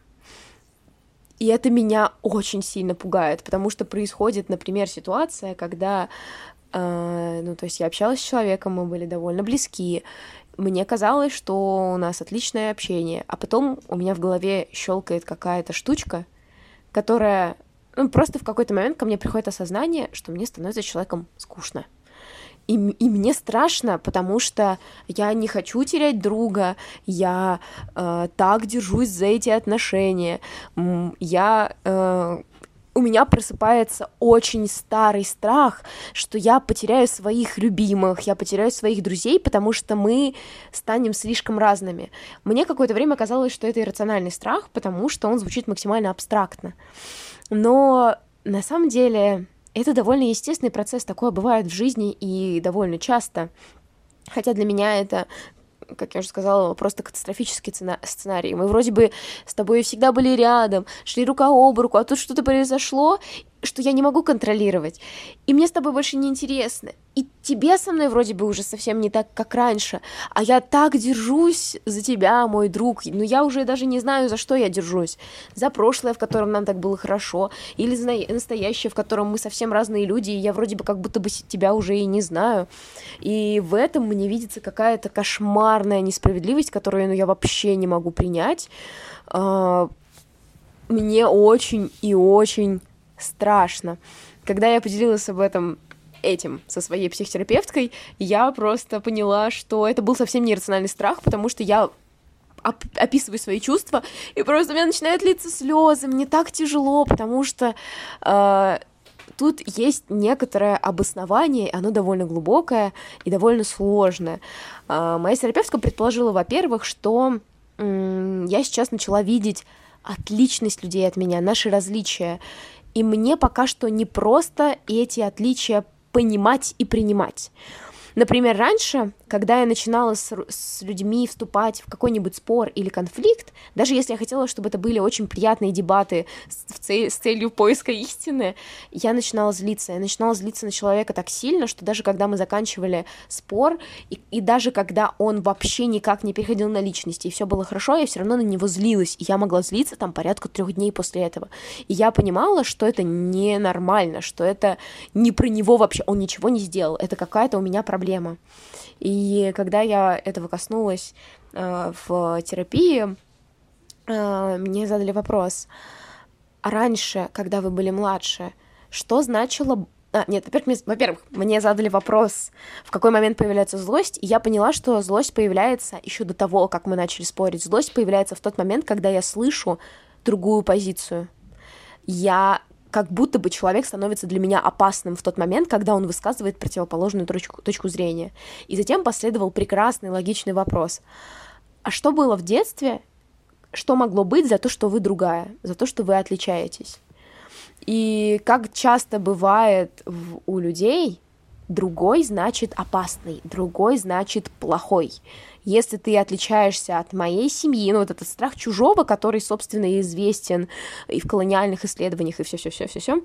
Speaker 2: И это меня очень сильно пугает, потому что происходит, например, ситуация, когда а, ну, то есть я общалась с человеком, мы были довольно близки. Мне казалось, что у нас отличное общение, а потом у меня в голове щелкает какая-то штучка, которая, ну, просто в какой-то момент ко мне приходит осознание, что мне становится человеком скучно. И, и мне страшно, потому что я не хочу терять друга, я э, так держусь за эти отношения, я э, у меня просыпается очень старый страх, что я потеряю своих любимых, я потеряю своих друзей, потому что мы станем слишком разными. Мне какое-то время казалось, что это иррациональный страх, потому что он звучит максимально абстрактно. Но на самом деле это довольно естественный процесс, такое бывает в жизни и довольно часто. Хотя для меня это как я уже сказала, просто катастрофический сценарий. Мы вроде бы с тобой всегда были рядом, шли рука об руку, а тут что-то произошло, что я не могу контролировать. И мне с тобой больше не интересно. И тебе со мной вроде бы уже совсем не так, как раньше. А я так держусь за тебя, мой друг. Но я уже даже не знаю, за что я держусь. За прошлое, в котором нам так было хорошо, или за настоящее, в котором мы совсем разные люди, и я вроде бы как будто бы тебя уже и не знаю. И в этом мне видится какая-то кошмарная несправедливость, которую ну, я вообще не могу принять. А, мне очень и очень страшно. Когда я поделилась об этом этим со своей психотерапевткой, я просто поняла, что это был совсем не рациональный страх, потому что я оп- описываю свои чувства, и просто у меня начинают литься слезы, мне так тяжело, потому что э, тут есть некоторое обоснование, оно довольно глубокое и довольно сложное. Э, моя терапевтка предположила, во-первых, что э, я сейчас начала видеть отличность людей от меня, наши различия. И мне пока что не просто эти отличия понимать и принимать. Например, раньше, когда я начинала с, с людьми вступать в какой-нибудь спор или конфликт, даже если я хотела, чтобы это были очень приятные дебаты с, цель, с целью поиска истины, я начинала злиться. Я начинала злиться на человека так сильно, что даже когда мы заканчивали спор, и, и даже когда он вообще никак не переходил на личности, и все было хорошо, я все равно на него злилась. И я могла злиться там порядка трех дней после этого. И я понимала, что это ненормально, что это не про него вообще, он ничего не сделал, это какая-то у меня проблема проблема. И когда я этого коснулась э, в терапии, э, мне задали вопрос, а раньше, когда вы были младше, что значило а, нет, во-первых, мне, во-первых, мне задали вопрос, в какой момент появляется злость, и я поняла, что злость появляется еще до того, как мы начали спорить. Злость появляется в тот момент, когда я слышу другую позицию. Я как будто бы человек становится для меня опасным в тот момент, когда он высказывает противоположную точку, точку зрения. И затем последовал прекрасный логичный вопрос. А что было в детстве? Что могло быть за то, что вы другая, за то, что вы отличаетесь? И как часто бывает в, у людей, другой значит опасный, другой значит плохой если ты отличаешься от моей семьи, ну вот этот страх чужого, который, собственно, известен и в колониальных исследованиях, и все-все-все-все-все,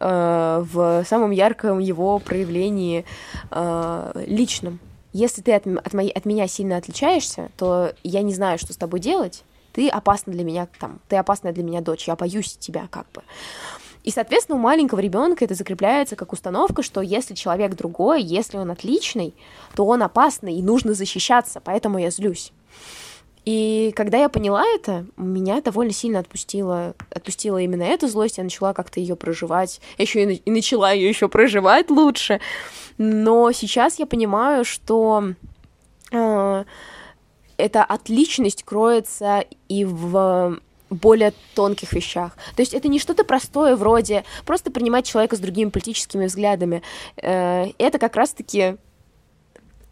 Speaker 2: э, в самом ярком его проявлении э, личном. Если ты от, от, моей, от меня сильно отличаешься, то я не знаю, что с тобой делать, ты опасна для меня, там, ты опасная для меня дочь, я боюсь тебя как бы. И, соответственно, у маленького ребенка это закрепляется как установка, что если человек другой, если он отличный, то он опасный и нужно защищаться, поэтому я злюсь. И когда я поняла это, меня довольно сильно отпустила, отпустила именно эта злость, я начала как-то ее проживать, еще и, и начала ее еще проживать лучше. Но сейчас я понимаю, что э, эта отличность кроется и в более тонких вещах. То есть это не что-то простое вроде просто принимать человека с другими политическими взглядами. Э, это как раз-таки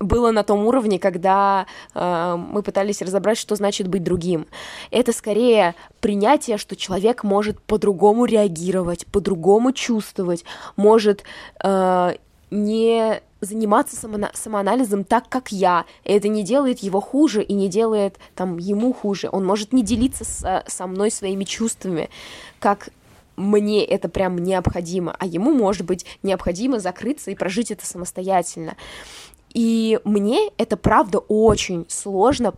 Speaker 2: было на том уровне, когда э, мы пытались разобрать, что значит быть другим. Это скорее принятие, что человек может по-другому реагировать, по-другому чувствовать, может э, не заниматься само самоанализом так, как я. Это не делает его хуже и не делает там ему хуже. Он может не делиться со, со мной своими чувствами, как мне это прям необходимо, а ему, может быть, необходимо закрыться и прожить это самостоятельно. И мне это правда очень сложно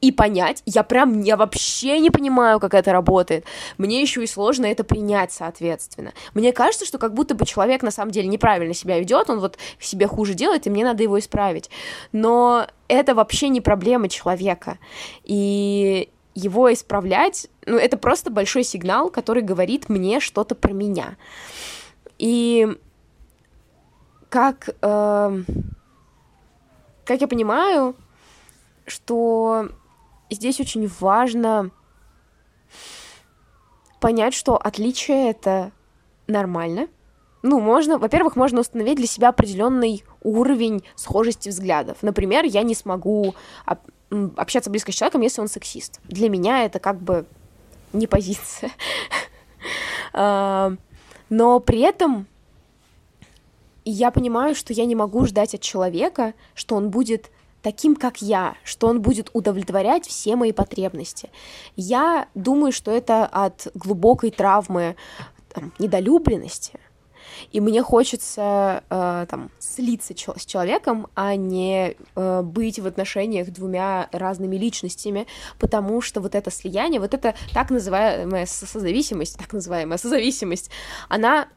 Speaker 2: и понять. Я прям, я вообще не понимаю, как это работает. Мне еще и сложно это принять, соответственно. Мне кажется, что как будто бы человек на самом деле неправильно себя ведет, он вот себе хуже делает, и мне надо его исправить. Но это вообще не проблема человека. И его исправлять, ну, это просто большой сигнал, который говорит мне что-то про меня. И как, э, как я понимаю, что здесь очень важно понять, что отличие это нормально. Ну, можно, во-первых, можно установить для себя определенный уровень схожести взглядов. Например, я не смогу общаться близко с человеком, если он сексист. Для меня это как бы не позиция. [laughs] А, но при этом я понимаю, что я не могу ждать от человека, что он будет таким, как я, что он будет удовлетворять все мои потребности. Я думаю, что это от глубокой травмы там, недолюбленности, и мне хочется э, там слиться с человеком, а не э, быть в отношениях двумя разными личностями, потому что вот это слияние, вот это так называемая созависимость, так называемая созависимость, она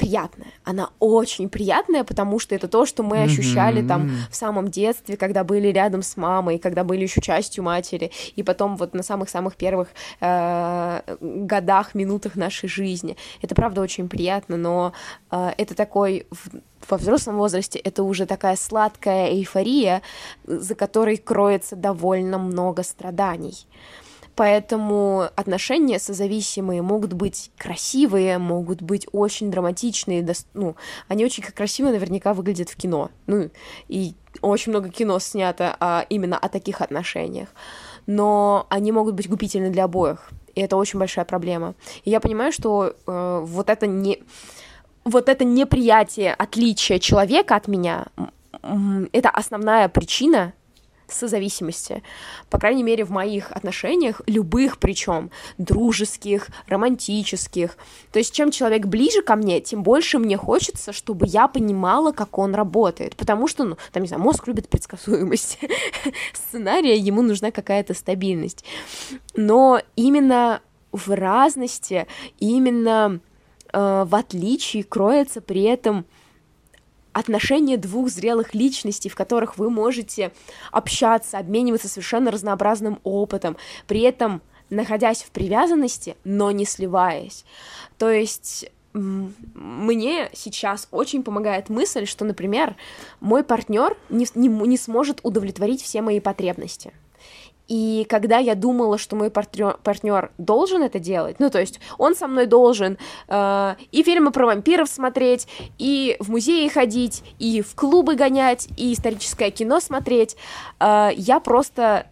Speaker 2: приятная. Она очень приятная, потому что это то, что мы ощущали там в самом детстве, когда были рядом с мамой, когда были еще частью матери, и потом вот на самых-самых первых э, годах, минутах нашей жизни. Это правда очень приятно, но э, это такой во взрослом возрасте это уже такая сладкая эйфория, за которой кроется довольно много страданий. Поэтому отношения созависимые могут быть красивые, могут быть очень драматичные, ну, они очень красиво наверняка выглядят в кино. Ну, и очень много кино снято а, именно о таких отношениях. Но они могут быть губительны для обоих. И это очень большая проблема. И я понимаю, что э, вот это не вот это неприятие отличия человека от меня, это основная причина созависимости. По крайней мере, в моих отношениях, любых причем, дружеских, романтических. То есть, чем человек ближе ко мне, тем больше мне хочется, чтобы я понимала, как он работает. Потому что, ну, там, не знаю, мозг любит предсказуемость. [laughs] Сценария, ему нужна какая-то стабильность. Но именно в разности, именно э, в отличии кроется при этом отношения двух зрелых личностей, в которых вы можете общаться, обмениваться совершенно разнообразным опытом, при этом находясь в привязанности, но не сливаясь. То есть мне сейчас очень помогает мысль, что, например, мой партнер не, не, не сможет удовлетворить все мои потребности. И когда я думала, что мой партнер, должен это делать, ну, то есть он со мной должен э, и фильмы про вампиров смотреть, и в музеи ходить, и в клубы гонять, и историческое кино смотреть, э, я просто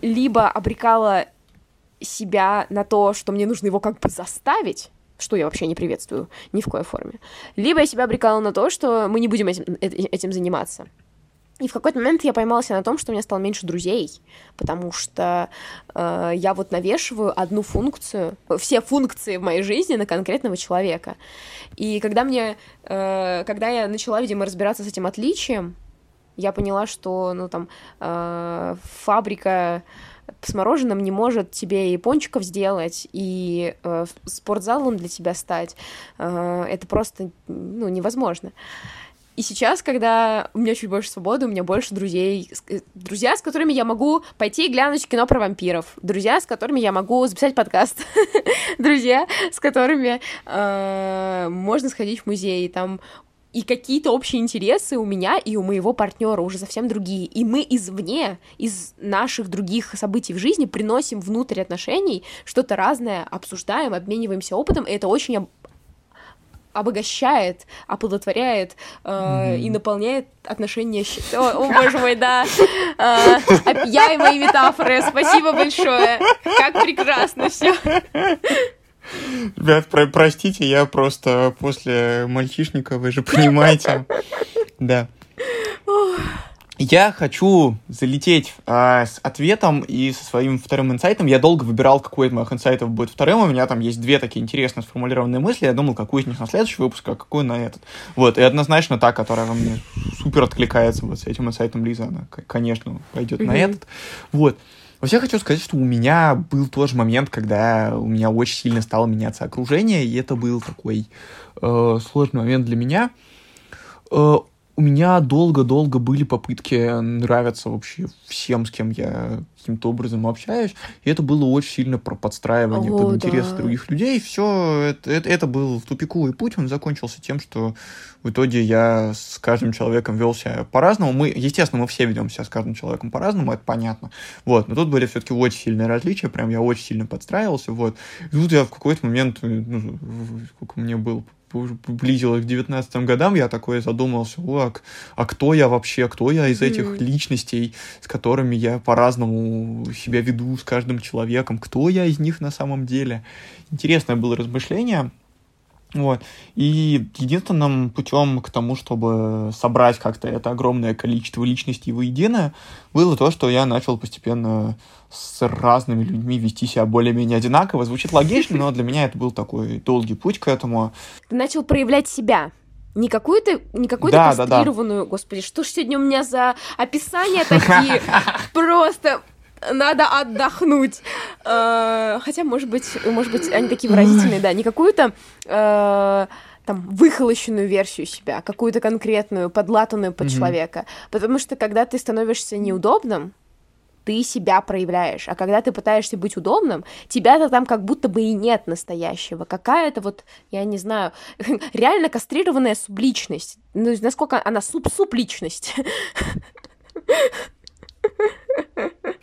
Speaker 2: либо обрекала себя на то, что мне нужно его как бы заставить, что я вообще не приветствую ни в коей форме, либо я себя обрекала на то, что мы не будем этим, э, этим заниматься. И в какой-то момент я поймалась на том, что у меня стало меньше друзей, потому что э, я вот навешиваю одну функцию, все функции в моей жизни на конкретного человека. И когда мне, э, когда я начала, видимо, разбираться с этим отличием, я поняла, что, ну, там, э, фабрика с мороженым не может тебе и пончиков сделать, и э, спортзалом для тебя стать. Э, это просто, ну, невозможно. И сейчас, когда у меня чуть больше свободы, у меня больше друзей, э, друзья, с которыми я могу пойти и глянуть кино про вампиров, друзья, с которыми я могу записать подкаст, [laughs] друзья, с которыми э, можно сходить в музей, там и какие-то общие интересы у меня и у моего партнера уже совсем другие. И мы извне, из наших других событий в жизни приносим внутрь отношений что-то разное, обсуждаем, обмениваемся опытом, и это очень обогащает, оплодотворяет э, mm-hmm. и наполняет отношения О, о боже мой, да. Э, я и мои метафоры. Спасибо большое. Как прекрасно все.
Speaker 1: Ребят, про простите, я просто после мальчишника, вы же понимаете. Да. Я хочу залететь а, с ответом и со своим вторым инсайтом. Я долго выбирал, какой из моих инсайтов будет вторым. У меня там есть две такие интересно сформулированные мысли. Я думал, какую из них на следующий выпуск, а какую на этот. Вот, и однозначно та, которая во мне супер откликается вот с этим инсайтом Лиза, она, конечно, пойдет mm-hmm. на этот. Вот. Вообще хочу сказать, что у меня был тоже момент, когда у меня очень сильно стало меняться окружение, и это был такой э, сложный момент для меня. Э, у меня долго-долго были попытки нравиться вообще всем, с кем я каким-то образом общаюсь, и это было очень сильно про подстраивание О, под интересы да. других людей. Все, это, это, это был тупиковый путь, он закончился тем, что в итоге я с каждым человеком вел себя по-разному. Мы, естественно, мы все ведем себя с каждым человеком по-разному, это понятно. Вот, но тут были все-таки очень сильные различия, прям я очень сильно подстраивался, вот. И тут я в какой-то момент, ну, сколько мне было, близилось к 19 годам, я такой задумался, о, а, а кто я вообще, кто я из этих mm. личностей, с которыми я по-разному себя веду с каждым человеком, кто я из них на самом деле. Интересное было размышление. Вот. И единственным путем к тому, чтобы собрать как-то это огромное количество личностей воедино, было то, что я начал постепенно с разными людьми вести себя более-менее одинаково. Звучит логично, но для меня это был такой долгий путь к этому.
Speaker 2: Ты начал проявлять себя. Не какую-то, не какую-то да, кастрированную, да, да. господи, что ж сегодня у меня за описания такие? [laughs] Просто надо отдохнуть. Э, хотя, может быть, может быть, они такие выразительные, да, не какую-то э, там выхолощенную версию себя, какую-то конкретную, подлатанную под человека. Потому что когда ты становишься неудобным, ты себя проявляешь. А когда ты пытаешься быть удобным, тебя-то там как будто бы и нет настоящего. Какая-то вот, я не знаю, [laughs] реально кастрированная субличность. Ну, насколько она суп-суп-личность. [laughs]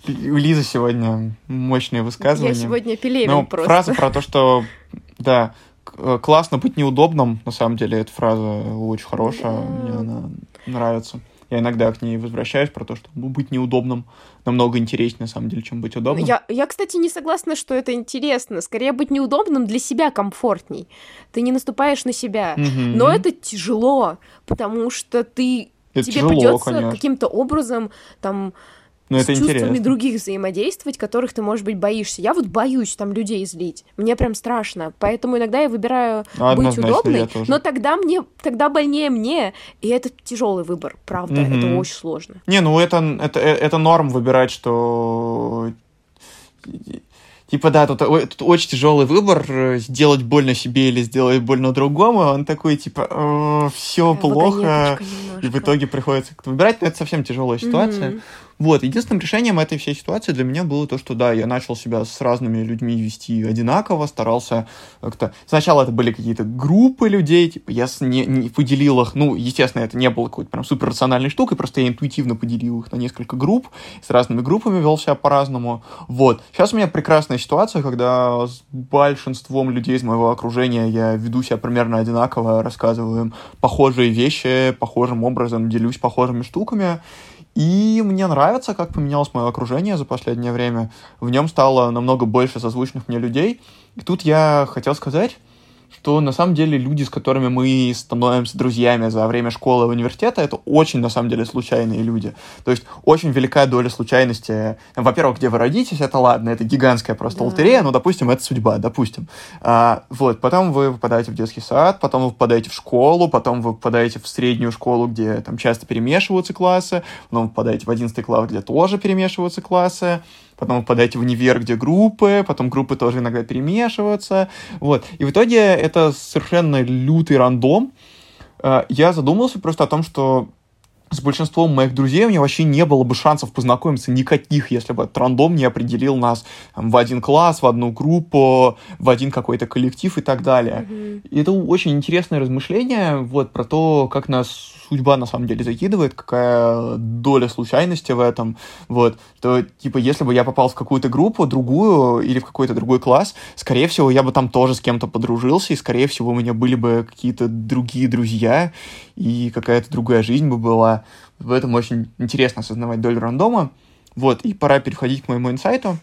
Speaker 1: У Лизы сегодня мощные высказывания.
Speaker 2: Я сегодня пилевин ну, просто.
Speaker 1: Фраза про то, что, да, э, классно быть неудобным, на самом деле, эта фраза очень хорошая, да. мне она нравится. Я иногда к ней возвращаюсь про то, что ну, быть неудобным намного интереснее, на самом деле, чем быть удобным.
Speaker 2: Я, я, кстати, не согласна, что это интересно. Скорее, быть неудобным для себя комфортней. Ты не наступаешь на себя. Угу. Но это тяжело, потому что ты это тебе придется каким-то образом там
Speaker 1: но ну, с это
Speaker 2: чувствами
Speaker 1: интересно.
Speaker 2: других взаимодействовать, которых ты, может быть, боишься. Я вот боюсь там людей злить. Мне прям страшно. Поэтому иногда я выбираю быть удобной, но тогда мне тогда больнее мне. И это тяжелый выбор, правда. Угу. Это очень сложно.
Speaker 1: Не, ну это, это, это норм выбирать, что Типа, да, тут, тут очень тяжелый выбор, э, сделать больно себе или сделать больно другому. Он такой, типа, все плохо. И в итоге приходится выбирать, но это совсем тяжелая ситуация. Mm-hmm. Вот, единственным решением этой всей ситуации для меня было то, что да, я начал себя с разными людьми вести одинаково, старался как-то... Сначала это были какие-то группы людей, типа я не, не поделил их, ну, естественно, это не было какой-то прям супер рациональной штукой, просто я интуитивно поделил их на несколько групп, с разными группами вел себя по-разному. Вот. Сейчас у меня прекрасная ситуация, когда с большинством людей из моего окружения я веду себя примерно одинаково, рассказываю им похожие вещи, похожим образом делюсь похожими штуками, и мне нравится, как поменялось мое окружение за последнее время. В нем стало намного больше созвучных мне людей. И тут я хотел сказать, что на самом деле люди, с которыми мы становимся друзьями за время школы и университета, это очень, на самом деле, случайные люди. То есть очень великая доля случайности. Во-первых, где вы родитесь, это ладно, это гигантская просто да. лотерея, но, допустим, это судьба, допустим. А, вот, потом вы попадаете в детский сад, потом вы попадаете в школу, потом вы попадаете в среднюю школу, где там часто перемешиваются классы, потом вы попадаете в одиннадцатый класс, где тоже перемешиваются классы, потом вы попадаете в универ, где группы, потом группы тоже иногда перемешиваются, вот. И в итоге это совершенно лютый рандом. Э, я задумался просто о том, что с большинством моих друзей у меня вообще не было бы шансов познакомиться никаких, если бы этот рандом не определил нас там, в один класс, в одну группу, в один какой-то коллектив и так далее. Mm-hmm. И это очень интересное размышление вот про то, как нас судьба на самом деле закидывает, какая доля случайности в этом, вот, то, типа, если бы я попал в какую-то группу, другую, или в какой-то другой класс, скорее всего, я бы там тоже с кем-то подружился, и, скорее всего, у меня были бы какие-то другие друзья, и какая-то другая жизнь бы была. В этом очень интересно осознавать долю рандома. Вот, и пора переходить к моему инсайту.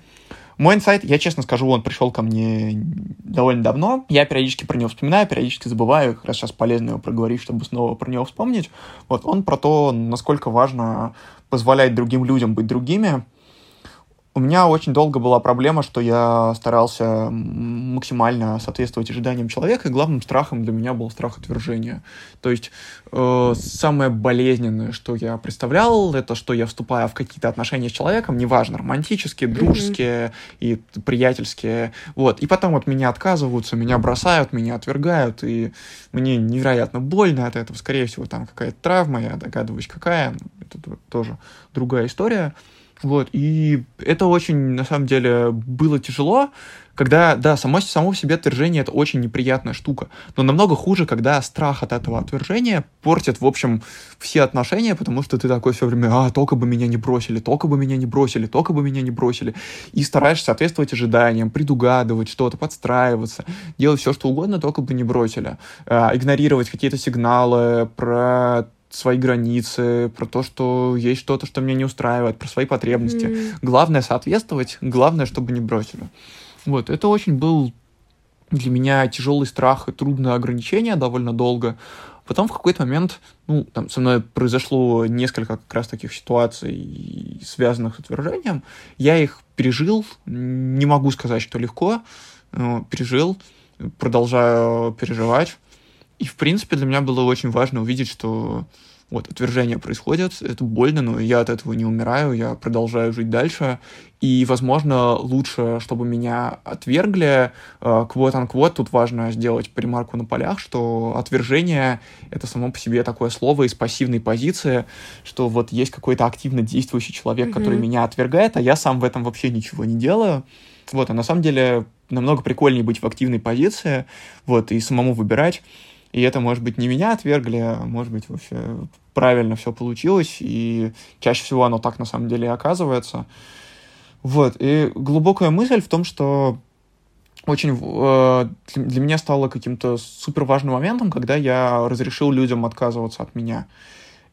Speaker 1: Мой инсайт, я честно скажу, он пришел ко мне довольно давно. Я периодически про него вспоминаю, периодически забываю. Как раз сейчас полезно его проговорить, чтобы снова про него вспомнить. Вот он про то, насколько важно позволять другим людям быть другими, у меня очень долго была проблема, что я старался максимально соответствовать ожиданиям человека, и главным страхом для меня был страх отвержения. То есть э, самое болезненное, что я представлял, это что я вступаю в какие-то отношения с человеком, неважно, романтические, дружеские mm-hmm. и приятельские, вот, и потом от меня отказываются, меня бросают, меня отвергают, и мне невероятно больно от этого, скорее всего, там какая-то травма, я догадываюсь, какая, это тоже другая история. Вот, и это очень, на самом деле, было тяжело, когда, да, само, само по себе отвержение — это очень неприятная штука, но намного хуже, когда страх от этого отвержения портит, в общем, все отношения, потому что ты такой все время, а, только бы меня не бросили, только бы меня не бросили, только бы меня не бросили, и стараешься соответствовать ожиданиям, предугадывать что-то, подстраиваться, делать все, что угодно, только бы не бросили, а, игнорировать какие-то сигналы про свои границы, про то, что есть что-то, что меня не устраивает, про свои потребности. Mm. Главное соответствовать, главное, чтобы не бросили. Вот, это очень был для меня тяжелый страх и трудное ограничение довольно долго. Потом в какой-то момент, ну, там со мной произошло несколько как раз таких ситуаций, связанных с отвержением. Я их пережил, не могу сказать, что легко, но пережил, продолжаю переживать. И, в принципе, для меня было очень важно увидеть, что вот отвержение происходит, это больно, но я от этого не умираю, я продолжаю жить дальше, и, возможно, лучше, чтобы меня отвергли, квот-анквот, тут важно сделать примарку на полях, что отвержение — это само по себе такое слово из пассивной позиции, что вот есть какой-то активно действующий человек, mm-hmm. который меня отвергает, а я сам в этом вообще ничего не делаю. Вот, а на самом деле намного прикольнее быть в активной позиции, вот, и самому выбирать, и это, может быть, не меня отвергли, а может быть, вообще правильно все получилось, и чаще всего оно так на самом деле и оказывается. Вот, и глубокая мысль в том, что очень э, для меня стало каким-то супер важным моментом, когда я разрешил людям отказываться от меня.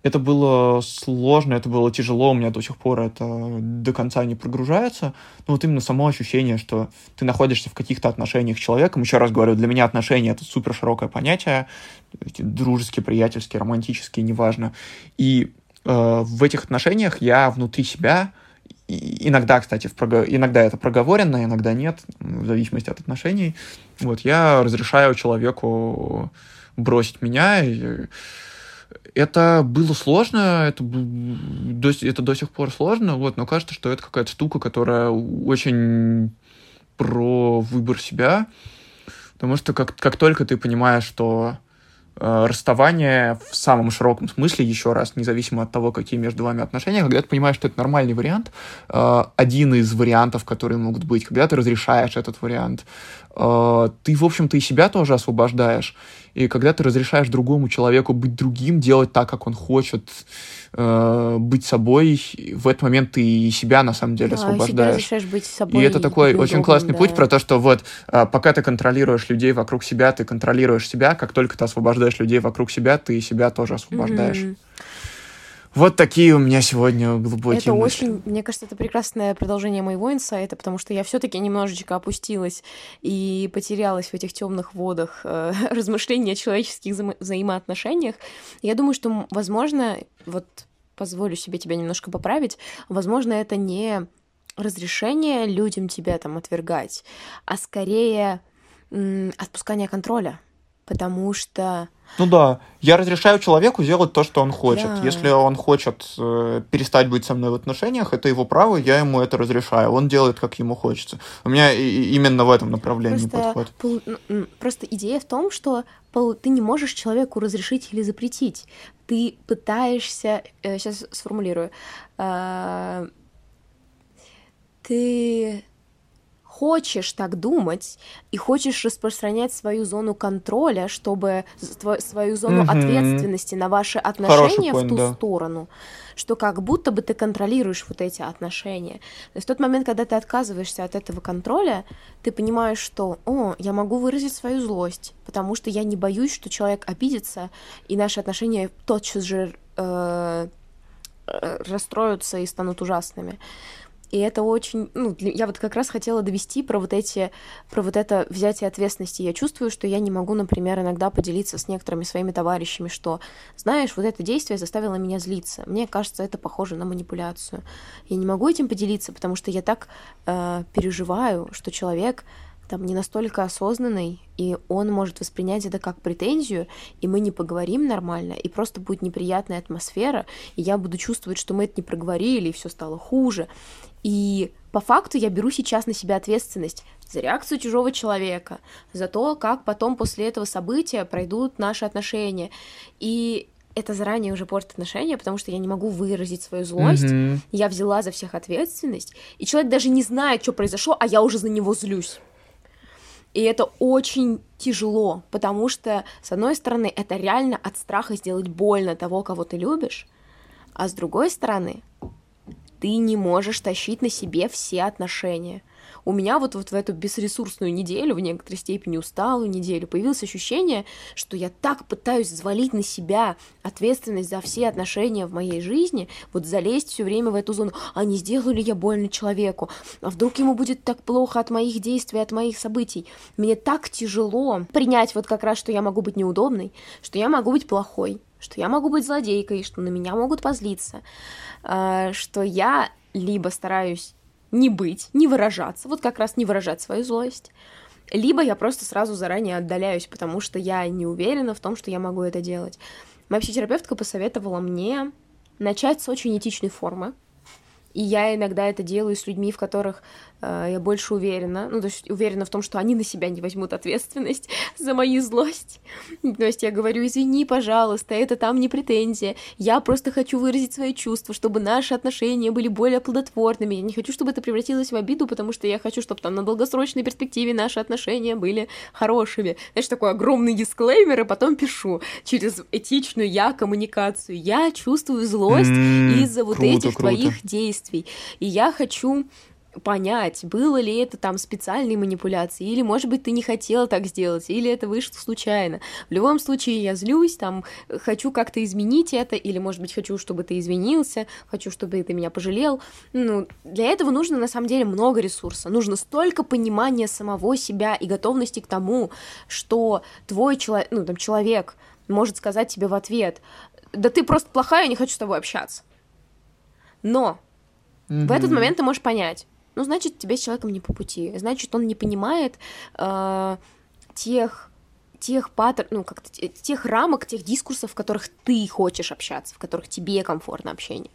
Speaker 1: Это было сложно, это было тяжело, у меня до сих пор это до конца не прогружается. Но вот именно само ощущение, что ты находишься в каких-то отношениях с человеком, еще раз говорю, для меня отношения — это супер широкое понятие, дружеские, приятельские, романтические, неважно. И э, в этих отношениях я внутри себя иногда, кстати, в прого... иногда это проговорено, иногда нет, в зависимости от отношений. Вот я разрешаю человеку бросить меня, и это было сложно, это, до, это до сих пор сложно, вот, но кажется, что это какая-то штука, которая очень про выбор себя, потому что как, как только ты понимаешь, что расставание в самом широком смысле, еще раз, независимо от того, какие между вами отношения, когда ты понимаешь, что это нормальный вариант, э, один из вариантов, которые могут быть, когда ты разрешаешь этот вариант, э, ты, в общем-то, и себя тоже освобождаешь. И когда ты разрешаешь другому человеку быть другим, делать так, как он хочет, э, быть собой, в этот момент ты и себя на самом деле да, освобождаешь.
Speaker 2: Себя быть собой
Speaker 1: и это такой очень другом, классный да. путь про то, что вот э, пока ты контролируешь людей вокруг себя, ты контролируешь себя, как только ты освобождаешь людей вокруг себя, ты себя тоже освобождаешь. Mm-hmm. Вот такие у меня сегодня глубокие
Speaker 2: Это
Speaker 1: мысли.
Speaker 2: очень, мне кажется, это прекрасное продолжение моего инсайта, потому что я все-таки немножечко опустилась и потерялась в этих темных водах э, [laughs] размышлений о человеческих вза- взаимоотношениях. Я думаю, что, возможно, вот позволю себе тебя немножко поправить, возможно, это не разрешение людям тебя там отвергать, а скорее м- отпускание контроля потому что...
Speaker 1: Ну да, я разрешаю человеку делать то, что он хочет. Да. Если он хочет э, перестать быть со мной в отношениях, это его право, я ему это разрешаю. Он делает, как ему хочется. У меня и, именно в этом направлении просто, подход.
Speaker 2: Пол, просто идея в том, что пол, ты не можешь человеку разрешить или запретить. Ты пытаешься... Э, сейчас сформулирую. Э, ты хочешь так думать и хочешь распространять свою зону контроля, чтобы свою зону угу. ответственности на ваши отношения point, в ту да. сторону, что как будто бы ты контролируешь вот эти отношения. То есть в тот момент, когда ты отказываешься от этого контроля, ты понимаешь, что, о, я могу выразить свою злость, потому что я не боюсь, что человек обидится, и наши отношения тотчас же э, расстроятся и станут ужасными. И это очень, ну, я вот как раз хотела довести про вот эти, про вот это взятие ответственности. Я чувствую, что я не могу, например, иногда поделиться с некоторыми своими товарищами, что, знаешь, вот это действие заставило меня злиться. Мне кажется, это похоже на манипуляцию. Я не могу этим поделиться, потому что я так э, переживаю, что человек там не настолько осознанный, и он может воспринять это как претензию, и мы не поговорим нормально, и просто будет неприятная атмосфера, и я буду чувствовать, что мы это не проговорили, и все стало хуже. И по факту я беру сейчас на себя ответственность за реакцию чужого человека, за то, как потом после этого события пройдут наши отношения. И это заранее уже портит отношения, потому что я не могу выразить свою злость. Mm-hmm. Я взяла за всех ответственность, и человек даже не знает, что произошло, а я уже за него злюсь. И это очень тяжело, потому что, с одной стороны, это реально от страха сделать больно того, кого ты любишь, а с другой стороны, ты не можешь тащить на себе все отношения. У меня вот, вот в эту бесресурсную неделю, в некоторой степени усталую неделю, появилось ощущение, что я так пытаюсь взвалить на себя ответственность за все отношения в моей жизни, вот залезть все время в эту зону. А не сделаю ли я больно человеку? А вдруг ему будет так плохо от моих действий, от моих событий? Мне так тяжело принять вот как раз, что я могу быть неудобной, что я могу быть плохой, что я могу быть злодейкой, что на меня могут позлиться, а, что я либо стараюсь не быть, не выражаться, вот как раз не выражать свою злость, либо я просто сразу заранее отдаляюсь, потому что я не уверена в том, что я могу это делать. Моя психотерапевтка посоветовала мне начать с очень этичной формы, и я иногда это делаю с людьми, в которых я больше уверена. Ну, то есть уверена в том, что они на себя не возьмут ответственность [laughs] за мою злость. То есть я говорю, извини, пожалуйста, это там не претензия. Я просто хочу выразить свои чувства, чтобы наши отношения были более плодотворными. Я не хочу, чтобы это превратилось в обиду, потому что я хочу, чтобы там на долгосрочной перспективе наши отношения были хорошими. Знаешь, такой огромный дисклеймер, и потом пишу через этичную я коммуникацию. Я чувствую злость mm, из-за вот круто, этих круто. твоих действий действий. И я хочу понять, было ли это там специальной манипуляцией, или, может быть, ты не хотела так сделать, или это вышло случайно. В любом случае, я злюсь, там, хочу как-то изменить это, или, может быть, хочу, чтобы ты извинился, хочу, чтобы ты меня пожалел. Ну, для этого нужно, на самом деле, много ресурса. Нужно столько понимания самого себя и готовности к тому, что твой человек, ну, там, человек может сказать тебе в ответ, да ты просто плохая, я не хочу с тобой общаться. Но Mm-hmm. В этот момент ты можешь понять, ну, значит, тебе с человеком не по пути, значит, он не понимает э, тех тех паттер, ну, как-то тех рамок, тех дискурсов, в которых ты хочешь общаться, в которых тебе комфортно общение.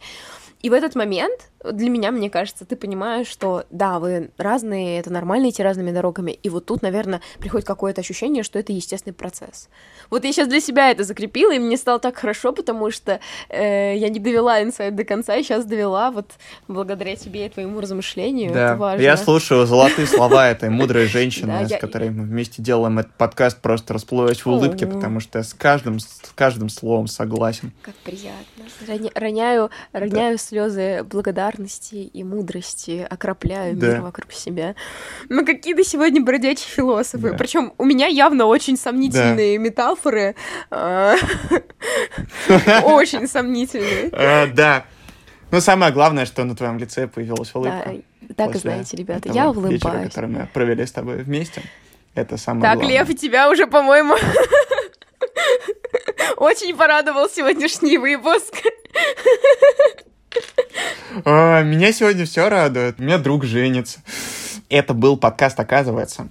Speaker 2: И в этот момент для меня, мне кажется, ты понимаешь, что да, вы разные, это нормально идти разными дорогами, и вот тут, наверное, приходит какое-то ощущение, что это естественный процесс. Вот я сейчас для себя это закрепила, и мне стало так хорошо, потому что э, я не довела инсайт до конца, и сейчас довела вот благодаря тебе и твоему размышлению.
Speaker 1: Да,
Speaker 2: это важно.
Speaker 1: я слушаю золотые слова этой мудрой [laughs] женщины, с которой мы вместе делаем этот подкаст, просто расплылась в улыбке, потому что с каждым, с каждым словом согласен.
Speaker 2: Как приятно. Роняю, роняю слезы благодарности благодарности и мудрости окропляю да. мир вокруг себя. Ну, какие-то сегодня бродячие философы. Да. Причем у меня явно очень сомнительные да. метафоры. А, [laughs] очень сомнительные.
Speaker 1: А, да. Но самое главное, что на твоем лице появилась улыбка.
Speaker 2: Так и знаете, ребята, я улыбаюсь.
Speaker 1: который мы провели с тобой вместе. Это самое
Speaker 2: так,
Speaker 1: главное.
Speaker 2: Так, Лев, тебя уже, по-моему, [laughs] очень порадовал сегодняшний выпуск. [laughs]
Speaker 1: Меня сегодня все радует. У меня друг женится. Это был подкаст, оказывается.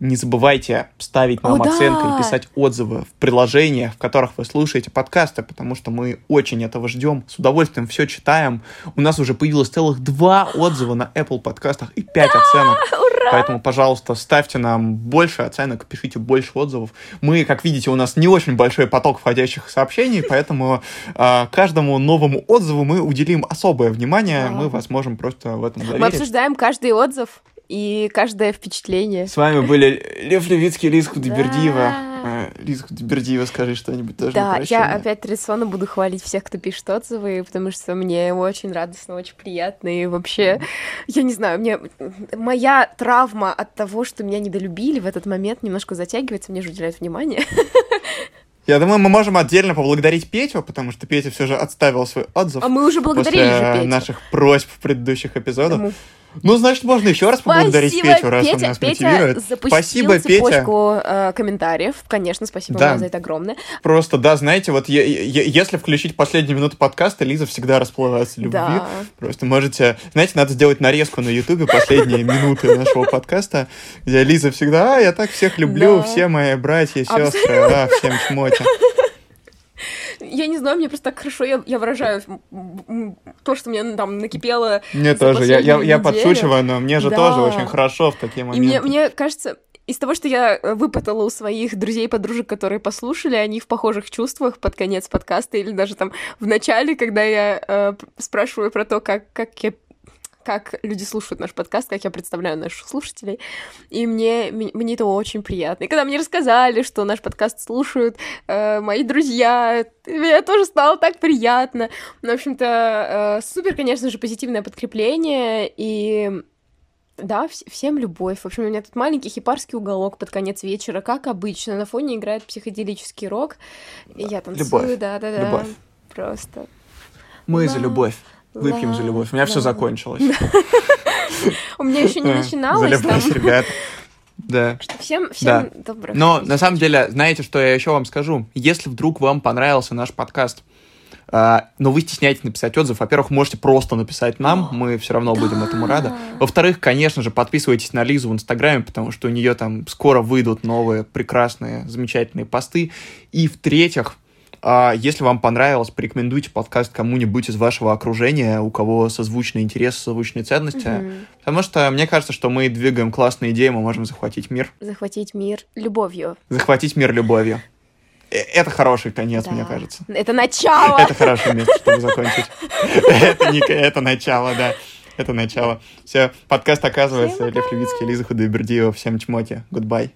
Speaker 1: Не забывайте ставить нам О, оценки да! и писать отзывы в приложениях, в которых вы слушаете подкасты, потому что мы очень этого ждем. С удовольствием все читаем. У нас уже появилось целых два отзыва на Apple подкастах и пять да! оценок. [laughs] Ура! Поэтому, пожалуйста, ставьте нам больше оценок, пишите больше отзывов. Мы, как видите, у нас не очень большой поток входящих сообщений, [laughs] поэтому э, каждому новому отзыву мы уделим особое внимание. Мы вас можем просто в этом заверить.
Speaker 2: Мы обсуждаем каждый отзыв и каждое впечатление.
Speaker 1: С вами были Лев Левицкий, Лиза Худебердиева. Да. Лиза Худебердиева, скажи что-нибудь тоже
Speaker 2: Да, я опять традиционно буду хвалить всех, кто пишет отзывы, потому что мне очень радостно, очень приятно, и вообще, я не знаю, мне моя травма от того, что меня недолюбили в этот момент немножко затягивается, мне же уделяют внимание. [laughs]
Speaker 1: Я думаю, мы можем отдельно поблагодарить Петю, потому что Петя все же отставил свой отзыв.
Speaker 2: А мы уже благодарили
Speaker 1: после
Speaker 2: же Петю.
Speaker 1: наших просьб в предыдущих эпизодах.
Speaker 2: Ему.
Speaker 1: Ну, значит, можно еще раз поблагодарить
Speaker 2: Спасибо,
Speaker 1: Петю, раз он
Speaker 2: Петя,
Speaker 1: нас
Speaker 2: Петя
Speaker 1: мотивирует. Спасибо, Петя.
Speaker 2: цепочку э, комментариев. Конечно, спасибо
Speaker 1: Да.
Speaker 2: вам за это огромное.
Speaker 1: Просто, да, знаете, вот е- е- если включить последние минуты подкаста, Лиза всегда расплывается любви.
Speaker 2: Да.
Speaker 1: Просто можете, знаете, надо сделать нарезку на Ютубе последние [laughs] минуты нашего подкаста, где Лиза всегда, а, я так всех люблю,
Speaker 2: Да.
Speaker 1: все мои братья, сестры, да, всем чмотя. [laughs]
Speaker 2: Я не знаю, мне просто так хорошо я, я выражаю то, что мне там накипело.
Speaker 1: Мне тоже, я, я, я подшучиваю, но мне же
Speaker 2: Да.
Speaker 1: тоже очень хорошо в такие
Speaker 2: И
Speaker 1: моменты.
Speaker 2: мне, мне кажется, из того, что я э, выпытала у своих друзей и подружек, которые послушали, они в похожих чувствах под конец подкаста или даже там в начале, когда я э, спрашиваю про то, как, как я как люди слушают наш подкаст, как я представляю наших слушателей. И мне, мне это очень приятно. И когда мне рассказали, что наш подкаст слушают э, мои друзья, мне тоже стало так приятно. Ну, в общем-то, э, супер, конечно же, позитивное подкрепление. И да, вс- всем любовь. В общем, у меня тут маленький хипарский уголок под конец вечера, как обычно. На фоне играет психоделический рок. И я танцую,
Speaker 1: Любовь.
Speaker 2: да-да-да.
Speaker 1: Любовь.
Speaker 2: Просто.
Speaker 1: Мы за
Speaker 2: Ла-
Speaker 1: любовь. Выпьем за любовь. У меня все закончилось. [laughs]
Speaker 2: У меня еще не
Speaker 1: Да,
Speaker 2: начиналось
Speaker 1: За любовь, ребят. Да.
Speaker 2: Всем, всем добрых.
Speaker 1: Но на самом деле, знаете, что я еще вам скажу? Если вдруг вам понравился наш подкаст, а, но вы стесняетесь написать отзыв, во-первых, можете просто написать нам, мы все равно будем этому рады. Во-вторых, конечно же, подписывайтесь на Лизу в Инстаграме, потому что у нее там скоро выйдут новые прекрасные, замечательные посты. И в-третьих, если вам понравилось, порекомендуйте подкаст кому-нибудь из вашего окружения, у кого созвучные интересы, созвучные ценности.
Speaker 2: Мгм.
Speaker 1: Потому что мне кажется, что мы двигаем классные идеи, мы можем захватить мир.
Speaker 2: Захватить мир любовью.
Speaker 1: Захватить мир любовью. Э, Это хороший конец,
Speaker 2: Да.
Speaker 1: мне кажется.
Speaker 2: Это начало.
Speaker 1: Это хорошее место, чтобы закончить. Это не это начало, да. Это начало. Все, подкаст оказывается. Лев Левицкий, Лиза Худайбердиева. Всем чмоти. Goodbye.